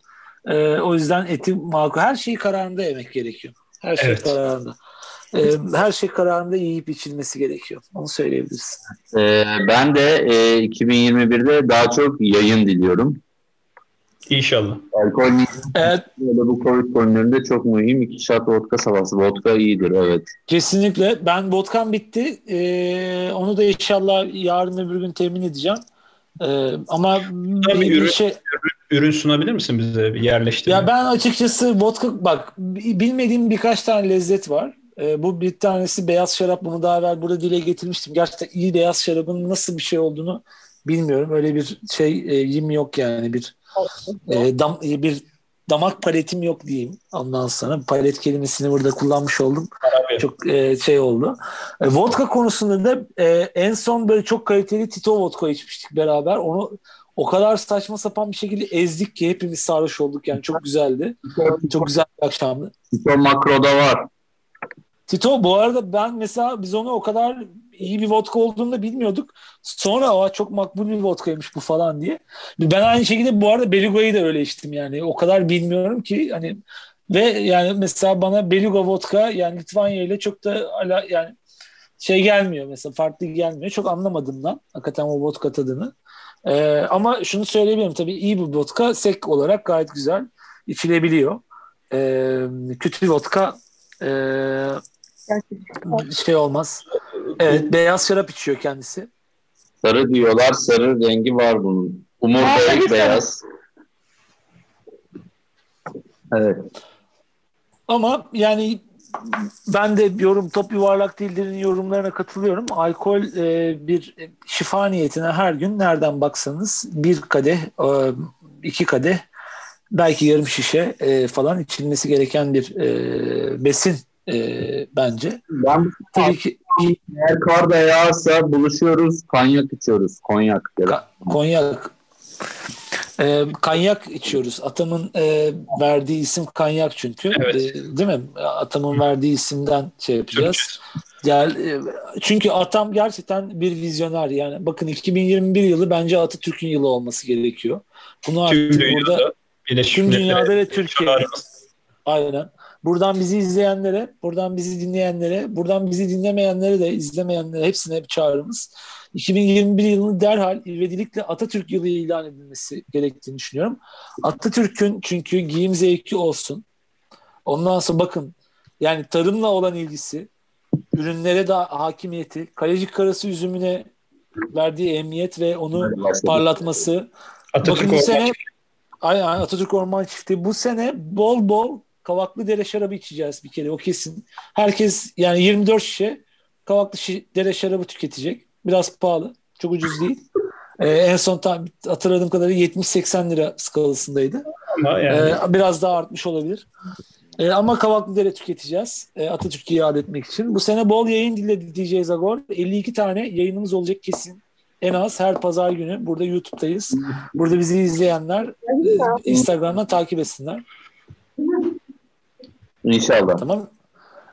Ee, o yüzden eti makul. Her şeyi kararında yemek gerekiyor. Her şey evet. kararında. Ee, her şey kararında yiyip içilmesi gerekiyor. Onu söyleyebilirsin. Ee, ben de e, 2021'de daha çok yayın diliyorum. İnşallah. Alkol evet. bu Covid konularında çok mühim. İki şat vodka sabahsı. Vodka iyidir evet. Kesinlikle. Ben vodkam bitti. Ee, onu da inşallah yarın öbür gün temin edeceğim. Ee, ama bir, bir ürün, şey... ürün sunabilir misin bize bir yerleştirme? Ya ben açıkçası vodka bak bilmediğim birkaç tane lezzet var. Ee, bu bir tanesi beyaz şarap. Bunu daha evvel burada dile getirmiştim. Gerçekten iyi beyaz şarabın nasıl bir şey olduğunu bilmiyorum. Öyle bir şey e, yim yok yani bir e, dam, e, bir damak paletim yok diyeyim. Ondan sonra palet kelimesini burada kullanmış oldum. Abi. Çok e, şey oldu. E, vodka konusunda da e, en son böyle çok kaliteli Tito vodka içmiştik beraber. Onu o kadar saçma sapan bir şekilde ezdik ki hepimiz sarhoş olduk yani çok güzeldi. çok güzel bir akşamdı. Tito makroda var. Tito bu arada ben mesela biz onu o kadar iyi bir vodka olduğunu da bilmiyorduk. Sonra o çok makbul bir vodkaymış bu falan diye. Ben aynı şekilde bu arada Beluga'yı da öyle içtim yani. O kadar bilmiyorum ki hani ve yani mesela bana Beluga vodka yani Litvanya ile çok da ala, yani şey gelmiyor mesela farklı gelmiyor. Çok anlamadım lan hakikaten o vodka tadını. Ee, ama şunu söyleyebilirim tabii iyi bir vodka sek olarak gayet güzel içilebiliyor. Ee, kötü vodka e, şey olmaz. Evet beyaz şarap içiyor kendisi. Sarı diyorlar sarı rengi var bunun. Umurtayı beyaz. Evet. Ama yani ben de yorum top yuvarlak değildirin yorumlarına katılıyorum. Alkol e, bir şifa niyetine her gün nereden baksanız bir kadeh, e, iki kadeh, belki yarım şişe e, falan içilmesi gereken bir e, besin e, bence. Ben tabii ki eğer kar da yağarsa buluşuyoruz, kanyak içiyoruz. Konyak. Ka- konyak. E, kanyak içiyoruz. Atamın e, verdiği isim kanyak çünkü. Evet. E, değil mi? Atamın verdiği isimden şey yapacağız. Yani, e, çünkü atam gerçekten bir vizyoner. Yani bakın 2021 yılı bence Atatürk'ün yılı olması gerekiyor. Bunu artık tüm burada tüm dünyada ve Türkiye'de. Aynen. Buradan bizi izleyenlere, buradan bizi dinleyenlere, buradan bizi dinlemeyenlere de izlemeyenlere hepsine bir çağrımız. 2021 yılını derhal ivedilikle Atatürk yılı ilan edilmesi gerektiğini düşünüyorum. Atatürk'ün çünkü giyim zevki olsun. Ondan sonra bakın yani tarımla olan ilgisi, ürünlere de hakimiyeti, kalecik karası üzümüne verdiği emniyet ve onu parlatması. Atatürk bakın bu sene Aynen Atatürk Orman Çiftliği bu sene bol bol kavaklı dere şarabı içeceğiz bir kere o kesin. Herkes yani 24 şişe kavaklı şi, dere şarabı tüketecek. Biraz pahalı. Çok ucuz değil. <laughs> Ee, en son tam hatırladığım kadarıyla 70-80 lira skalasındaydı. Ama yani. Ee, biraz daha artmış olabilir. Ee, ama kavaklı dere tüketeceğiz. Ee, Atatürk'ü iade etmek için. Bu sene bol yayın dinledi DJ Zagor. 52 tane yayınımız olacak kesin. en az her pazar günü burada YouTube'dayız. Burada bizi izleyenler e, Instagram'dan takip etsinler. <laughs> İnşallah. Tamam.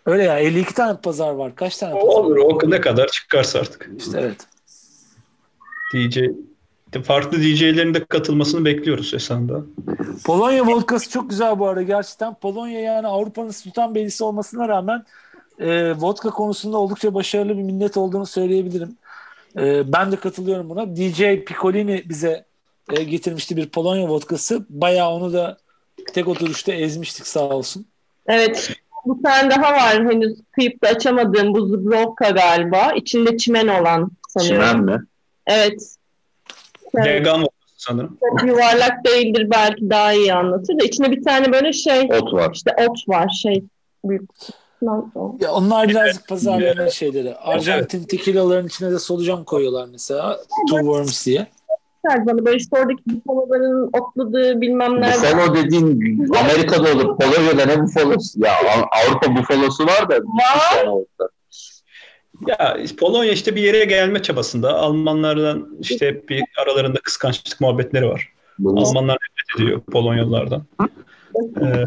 Öyle ya 52 tane pazar var. Kaç tane pazar? Olur o ne kadar çıkarsa artık. İşte evet. DJ farklı DJ'lerin de katılmasını bekliyoruz esanda. Polonya vodkası çok güzel bu arada gerçekten. Polonya yani Avrupa'nın sultan belisi olmasına rağmen e, vodka konusunda oldukça başarılı bir millet olduğunu söyleyebilirim. E, ben de katılıyorum buna. DJ Piccolini bize e, getirmişti bir Polonya vodkası. Bayağı onu da tek oturuşta ezmiştik sağ olsun. Evet. Bu tane daha var henüz kıyıp da açamadığım bu Zubrovka galiba. İçinde çimen olan sanıyorum. Çimen mi? Evet. Vegan sanırım. Çok yuvarlak değildir belki daha iyi anlatır da içinde bir tane böyle şey ot var. İşte ot var şey büyük. Ya onlar birazcık pazarlama şeyleri. Arjantin tequilaların içine de solucan koyuyorlar mesela. Two Worms diye. Bana böyle işte oradaki bufaloların otladığı bilmem nerede. Bufalo dediğin Amerika'da olur. Polonya'da ne bufalosu? Ya Avrupa bufalosu var da. Var. Ya Polonya işte bir yere gelme çabasında. Almanlardan işte bir aralarında kıskançlık muhabbetleri var. Bu Almanlar nefret ediyor Polonyalılardan. Ee,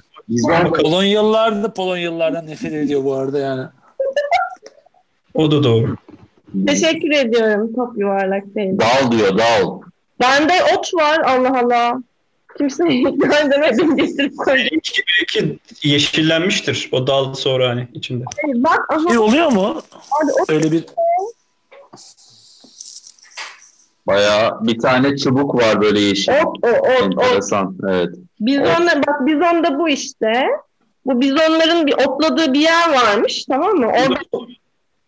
Polonyalılar da Polonyalılardan nefret ediyor bu arada yani. O da doğru. Teşekkür ediyorum. Top yuvarlak değil. Dal diyor dal. Bende ot var Allah Allah. Kimse <laughs> göndermedim getirip koydum. Benimki belki yeşillenmiştir o dal sonra hani içinde. Hayır, bak aha. E, oluyor mu? Hadi, ot Öyle bir Bayağı bir tane çubuk var böyle yeşil. ot o ot ot. Enteresan. Evet. Bizonla bak bizonda bu işte. Bu bizonların bir otladığı bir yer varmış tamam mı? Orada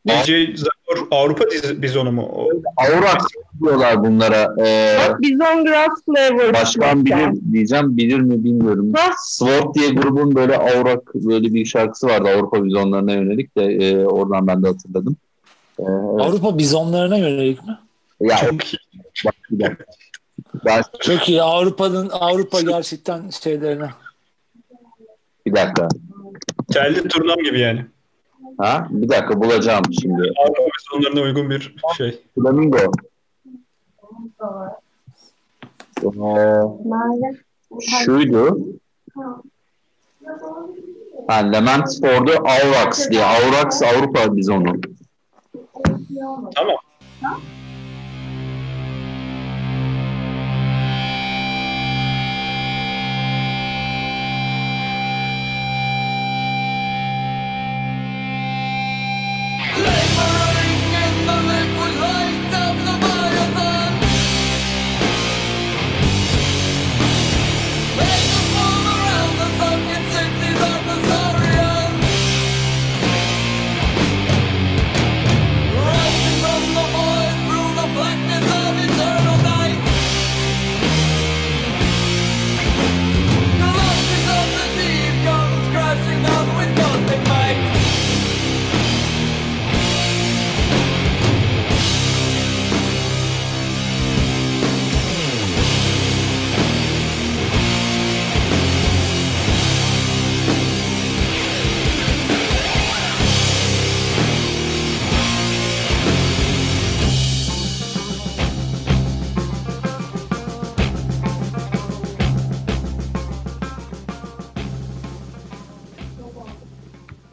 DJ Zagor Avrupa bizonu mu? O, Aurak diyorlar bunlara. Ee, bak bizon grass flavor. başkan bilir diyeceğim. Bilir mi bilmiyorum. Ha? Sword diye grubun böyle Aurak böyle bir şarkısı vardı Avrupa vizonlarına yönelik de e, oradan ben de hatırladım. Ee. Avrupa bizonlarına yönelik mi? ya, çok iyi. bak. Ben, Çok iyi. Avrupa'nın Avrupa gerçekten şeylerine. bir dakika. Telli turnam gibi yani. Ha? Bir dakika bulacağım şimdi. Avrupa bizonlarına uygun bir şey. Flamingo. Ee, şuydu. Ha, Lament Ford'u Aurax diye. Aurax Avrupa bizonu. Tamam. America.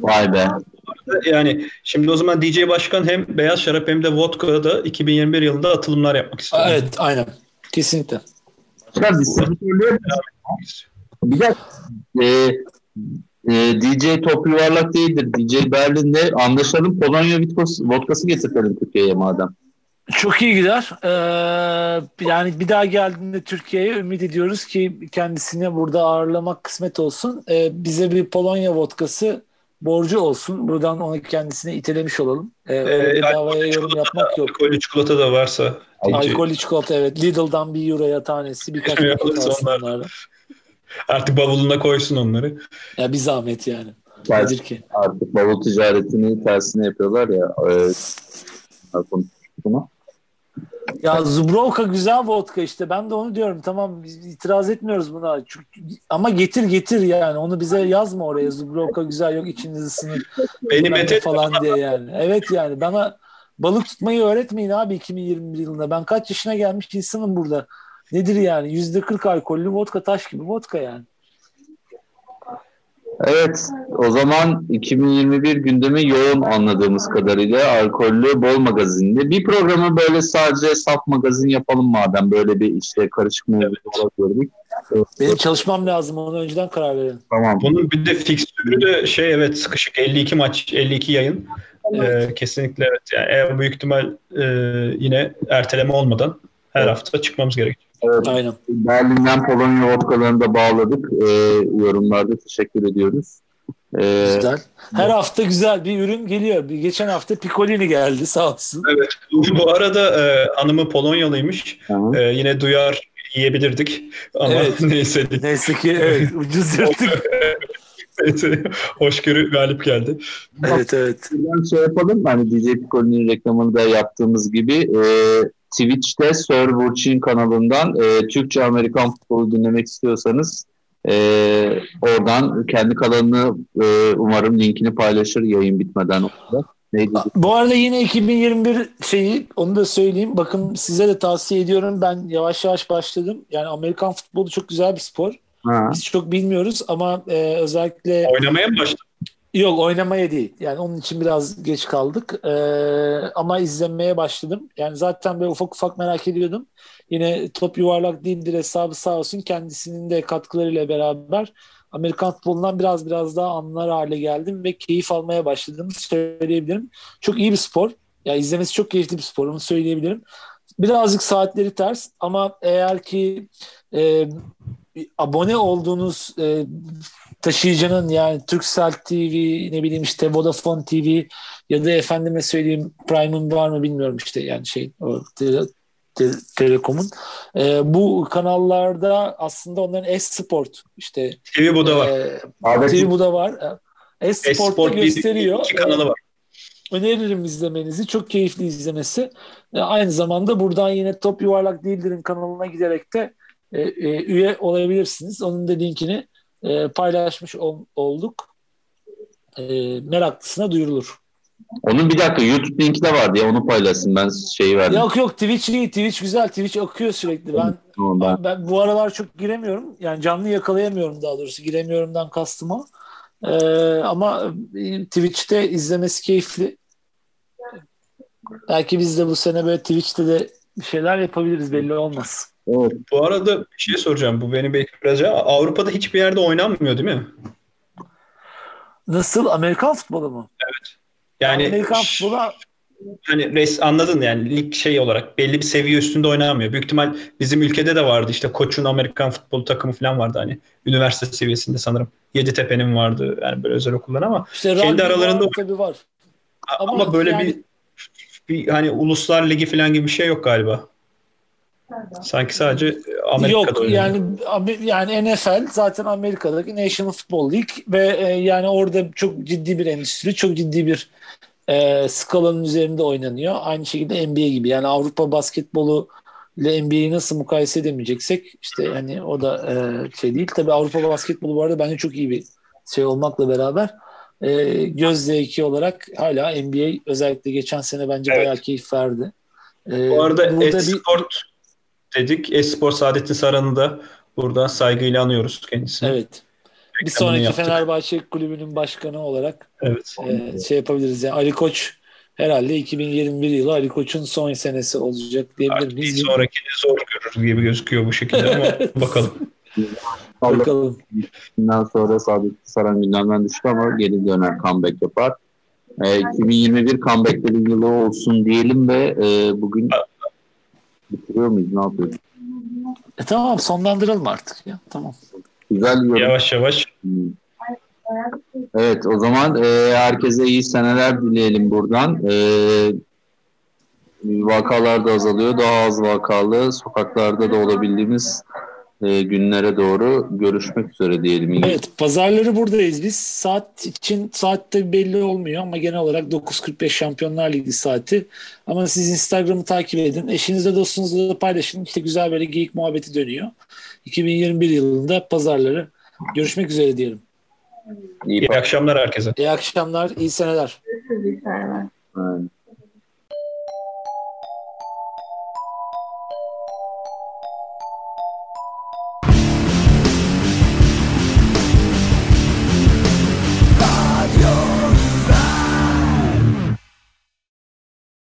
Vay be. Yani şimdi o zaman DJ Başkan hem beyaz şarap hem de vodka'da 2021 yılında atılımlar yapmak istiyor. Evet aynen. Kesinlikle. Başkan distribütörlüğe bir dakika. Ee, e, DJ Top Yuvarlak değildir. DJ Berlin'de anlaşalım. Polonya vodkası, vodkası getirtelim Türkiye'ye madem. Çok iyi gider. Ee, yani bir daha geldiğinde Türkiye'ye ümit ediyoruz ki kendisine burada ağırlamak kısmet olsun. Ee, bize bir Polonya vodkası borcu olsun. Buradan onu kendisine itelemiş olalım. Ee, Ee, bedavaya yorum yapmak yok. Alkollü çikolata da varsa. Alkollü çikolata evet. Lidl'dan bir euroya tanesi birkaç paket onlardan. Artık bavuluna koysun onları. Ya bir zahmet yani. Ters- Nedir ki? Artık bavul ticaretini tersine yapıyorlar ya. E, konuştuk <laughs> bunu. Ya Zubrovka güzel vodka işte. Ben de onu diyorum. Tamam biz itiraz etmiyoruz buna. Çünkü, ama getir getir yani. Onu bize yazma oraya. Zubrovka güzel yok içiniz ısınır. Ne etet falan diye yani. Evet yani bana balık tutmayı öğretmeyin abi 2021 yılında. Ben kaç yaşına gelmiş insanım burada. Nedir yani? Yüzde 40 alkollü vodka taş gibi vodka yani. Evet, o zaman 2021 gündemi yoğun anladığımız kadarıyla alkollü bol magazinli. Bir programı böyle sadece saf magazin yapalım madem böyle bir işte karışık mevzu gördük. Benim çalışmam lazım onu önceden karar verelim. Tamam. Bunun bir de fikstürü de şey evet sıkışık 52 maç 52 yayın. Ee, kesinlikle evet. Yani eğer büyük ihtimal e, yine erteleme olmadan her hafta çıkmamız gerekiyor. Evet. Aynen. Berlin'den Polonya vodkalarını da bağladık. Ee, yorumlarda teşekkür ediyoruz. Ee, Güzel. Her hafta güzel bir ürün geliyor. Bir geçen hafta Piccolini geldi sağ olsun. Evet. Bu, arada e, hanımı Polonyalıymış. hı. E, yine duyar yiyebilirdik. Ama Evet. <laughs> neyse. Neyse ki evet ucuz yırttık. <laughs> Hoşgörü galip geldi. evet evet. Buradan şey yapalım. Hani DJ Picoli'nin reklamını da yaptığımız gibi e, Twitch'te Sir Burçin kanalından e, Türkçe Amerikan futbolu dinlemek istiyorsanız e, oradan kendi kanalını e, umarım linkini paylaşır yayın bitmeden. Orada. Neydi? Bu arada yine 2021 şeyi onu da söyleyeyim. Bakın size de tavsiye ediyorum. Ben yavaş yavaş başladım. Yani Amerikan futbolu çok güzel bir spor. Ha. Biz çok bilmiyoruz ama e, özellikle Oynamaya mı başladın? Yok oynamaya değil. Yani onun için biraz geç kaldık. Ee, ama izlemeye başladım. Yani zaten böyle ufak ufak merak ediyordum. Yine top yuvarlak değildir hesabı sağ olsun. Kendisinin de katkılarıyla beraber Amerikan futbolundan biraz biraz daha anlar hale geldim ve keyif almaya başladığımı söyleyebilirim. Çok iyi bir spor. Ya izlemesi çok keyifli bir spor onu söyleyebilirim. Birazcık saatleri ters ama eğer ki e, abone olduğunuz e, taşıyıcının yani Turkcell TV ne bileyim işte Vodafone TV ya da efendime söyleyeyim Prime'ın var mı bilmiyorum işte yani şey o tele, te, Telekom'un e, bu kanallarda aslında onların S-Sport işte TV bu da var. e, Abi, TV bu da var. E, S-Sport'ta Esport bir- gösteriyor. iki kanalı var. Öneririm izlemenizi. Çok keyifli izlemesi. E, aynı zamanda buradan yine Top Yuvarlak Değildir'in kanalına giderek de e, e, üye olabilirsiniz. Onun da linkini e, paylaşmış ol- olduk. E, meraklısına duyurulur. Onun bir dakika YouTube linki de vardı ya onu paylaşsın ben şeyi verdim. Yok yok Twitch iyi. Twitch güzel. Twitch akıyor sürekli. Ben Tamam, ben- ben bu aralar çok giremiyorum. Yani canlı yakalayamıyorum daha doğrusu. Giremiyorumdan kastım o. E, ama e, Twitch'te izlemesi keyifli. Belki biz de bu sene böyle Twitch'te de bir şeyler yapabiliriz belli olmaz. Evet. Bu arada bir şey soracağım. Bu beni belki biraz Avrupa'da hiçbir yerde oynanmıyor değil mi? Nasıl? Amerikan futbolu mu? Yani Amerikan futbolu hani res anladın yani lig şey olarak belli bir seviye üstünde oynanmıyor. Büyük ihtimal bizim ülkede de vardı işte Koç'un Amerikan futbolu takımı falan vardı hani üniversite seviyesinde sanırım. Yeditepe'nin vardı yani böyle özel okullar ama işte kendi aralarında var, tabii var. ama, Ama böyle yani- bir bir hani uluslar ligi falan gibi bir şey yok galiba. Sanki sadece Amerika'da Yok yani yani NFL zaten Amerika'daki National Football League ve e, yani orada çok ciddi bir endüstri, çok ciddi bir e, skalanın üzerinde oynanıyor. Aynı şekilde NBA gibi. Yani Avrupa basketbolu ile NBA'yi nasıl mukayese edemeyeceksek işte hani o da e, şey değil. Tabii Avrupa basketbolu bu arada bence çok iyi bir şey olmakla beraber e, göz zevki olarak hala NBA özellikle geçen sene bence Evet. bayağı keyif verdi. E, Bu arada burada bir- Esport dedik. Espor Saadettin Saran'ı da buradan saygıyla anıyoruz kendisini. Evet. Bir sonraki yaptık. Fenerbahçe kulübünün başkanı olarak Evet. e, şey yapabiliriz. Yani Ali Koç herhalde 2021 yılı Ali Koç'un son senesi olacak diyebilir Artık bir miyiz? sonrakini zor görür gibi gözüküyor bu şekilde ama <laughs> bakalım. Bakalım. Bundan sonra Saadettin Saran gündemden düştü ama geri döner comeback yapar. Ee, 2021 comebacklerin yılı olsun diyelim ve e, bugün bitiriyor muyuz? Ne yapıyoruz? E, tamam sonlandıralım artık ya. Tamam. Güzel yorum. Yavaş yavaş. Evet o zaman e, herkese iyi seneler dileyelim buradan. E, vakalar da azalıyor. Daha az vakalı sokaklarda da olabildiğimiz e, günlere doğru görüşmek üzere diyelim. Evet pazarları buradayız biz. Saat için saatte belli olmuyor ama genel olarak 9.45 Şampiyonlar Ligi saati. Ama siz Instagram'ı takip edin. Eşinizle dostunuzla da paylaşın. İşte güzel böyle geyik muhabbeti dönüyor. 2021 yılında pazarları görüşmek üzere diyelim. iyi İyi akşamlar herkese. İyi akşamlar, iyi seneler. İyi seneler.